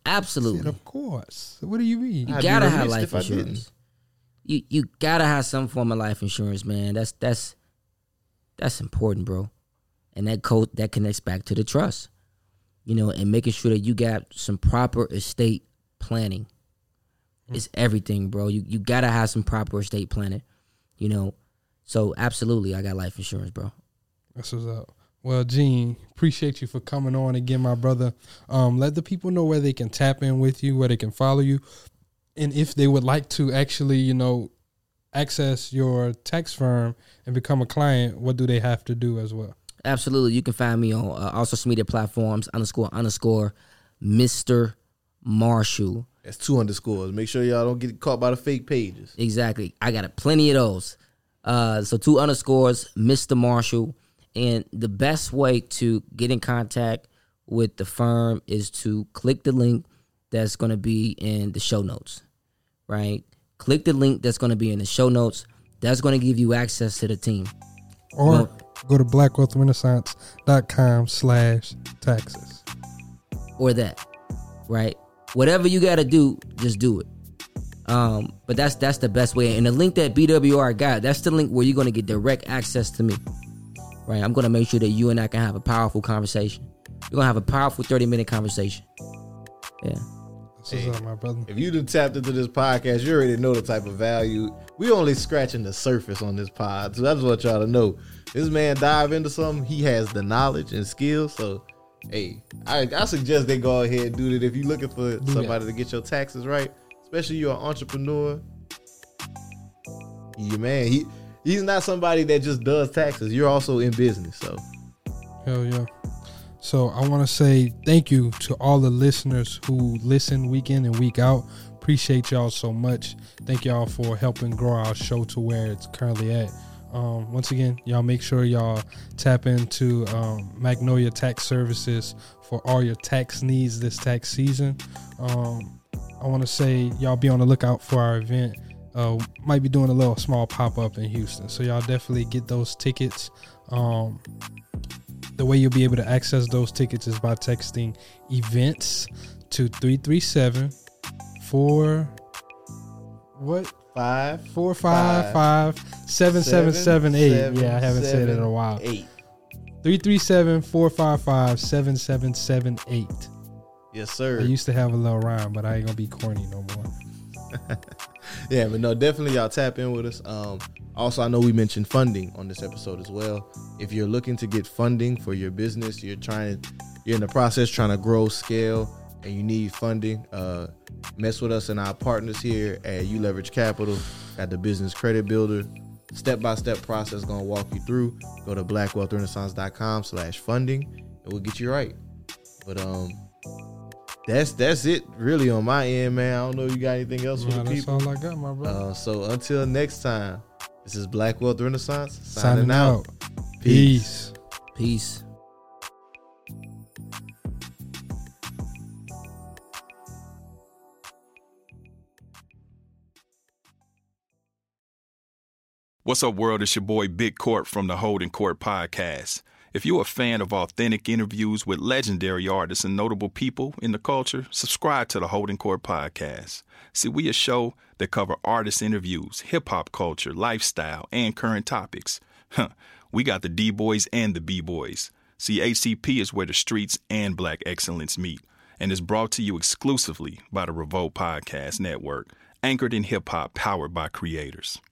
Absolutely. And of course. What do you mean? You I'd gotta have life if I didn't. insurance. You you gotta have some form of life insurance, man. That's that's that's important, bro. And that code that connects back to the trust. You know, and making sure that you got some proper estate planning. Hmm. It's everything, bro. You you gotta have some proper estate planning. You know. So absolutely I got life insurance, bro. That's what's up. Well, Gene, appreciate you for coming on again, my brother. Um, let the people know where they can tap in with you, where they can follow you, and if they would like to actually, you know, access your tax firm and become a client, what do they have to do as well? Absolutely. You can find me on uh, all social media platforms underscore underscore Mr. Marshall. That's two underscores. Make sure y'all don't get caught by the fake pages. Exactly. I got plenty of those. Uh, so two underscores, Mr. Marshall. And the best way to get in contact with the firm is to click the link that's going to be in the show notes, right? Click the link that's going to be in the show notes. That's going to give you access to the team. Or Well- go to blackwealthrenaissance.com slash taxes. or that, right? Whatever you got to do, just do it. Um, but that's that's the best way. And the link that BWR got, that's the link where you're gonna get direct access to me. Right? I'm gonna make sure that you and I can have a powerful conversation. We're gonna have a powerful 30 minute conversation. Yeah. Hey, If you done tapped into this podcast, you already know the type of value. We only scratching the surface on this pod. So I just want y'all to know. This man dive into something, he has the knowledge and skills. So hey, I, I suggest they go ahead and do that if you're looking for somebody to get your taxes right, especially you're an entrepreneur. Yeah, man, he he's not somebody that just does taxes. You're also in business, so Hell yeah. So I want to say thank you to all the listeners who listen week in and week out. Appreciate y'all so much. Thank y'all for helping grow our show to where it's currently at. Um, once again, y'all make sure y'all tap into um, Magnolia Tax Services for all your tax needs this tax season. Um, I want to say y'all be on the lookout for our event. Uh, might be doing a little small pop up in Houston, so y'all definitely get those tickets. Um, the way you'll be able to access those tickets is by texting events to 337 4 what five four five five seven seven seven eight. seven, Yeah, I haven't said it in a seven, while. eight. 337 455 7778. yes, sir. I used to have a little rhyme, but I ain't gonna be corny no more. yeah, but no, definitely y'all tap in with us. Um, also, I know we mentioned funding on this episode as well. If you're looking to get funding for your business, you're trying, you're in the process trying to grow, scale, and you need funding. Uh, mess with us and our partners here at ULeverage Capital, at the Business Credit Builder. Step by step process gonna walk you through. Go to blackwealthrenaissance.com slash funding and we'll get you right. But um that's that's it really on my end, man. I don't know if you got anything else for Nah, the that's people. all I got, my brother. Uh, so until next time, this is Black Wealth Renaissance Signing signing, out. out. Peace. Peace. What's up, world? It's your boy Big Court from the Holding Court Podcast. If you're a fan of authentic interviews with legendary artists and notable people in the culture, subscribe to the Holding Court Podcast. See, we a show that cover artist interviews, hip hop culture, lifestyle, and current topics. Huh, we got the D boys and the B boys. See, HCP is where the streets and black excellence meet, and is brought to you exclusively by the Revolt Podcast Network, anchored in hip hop, powered by creators.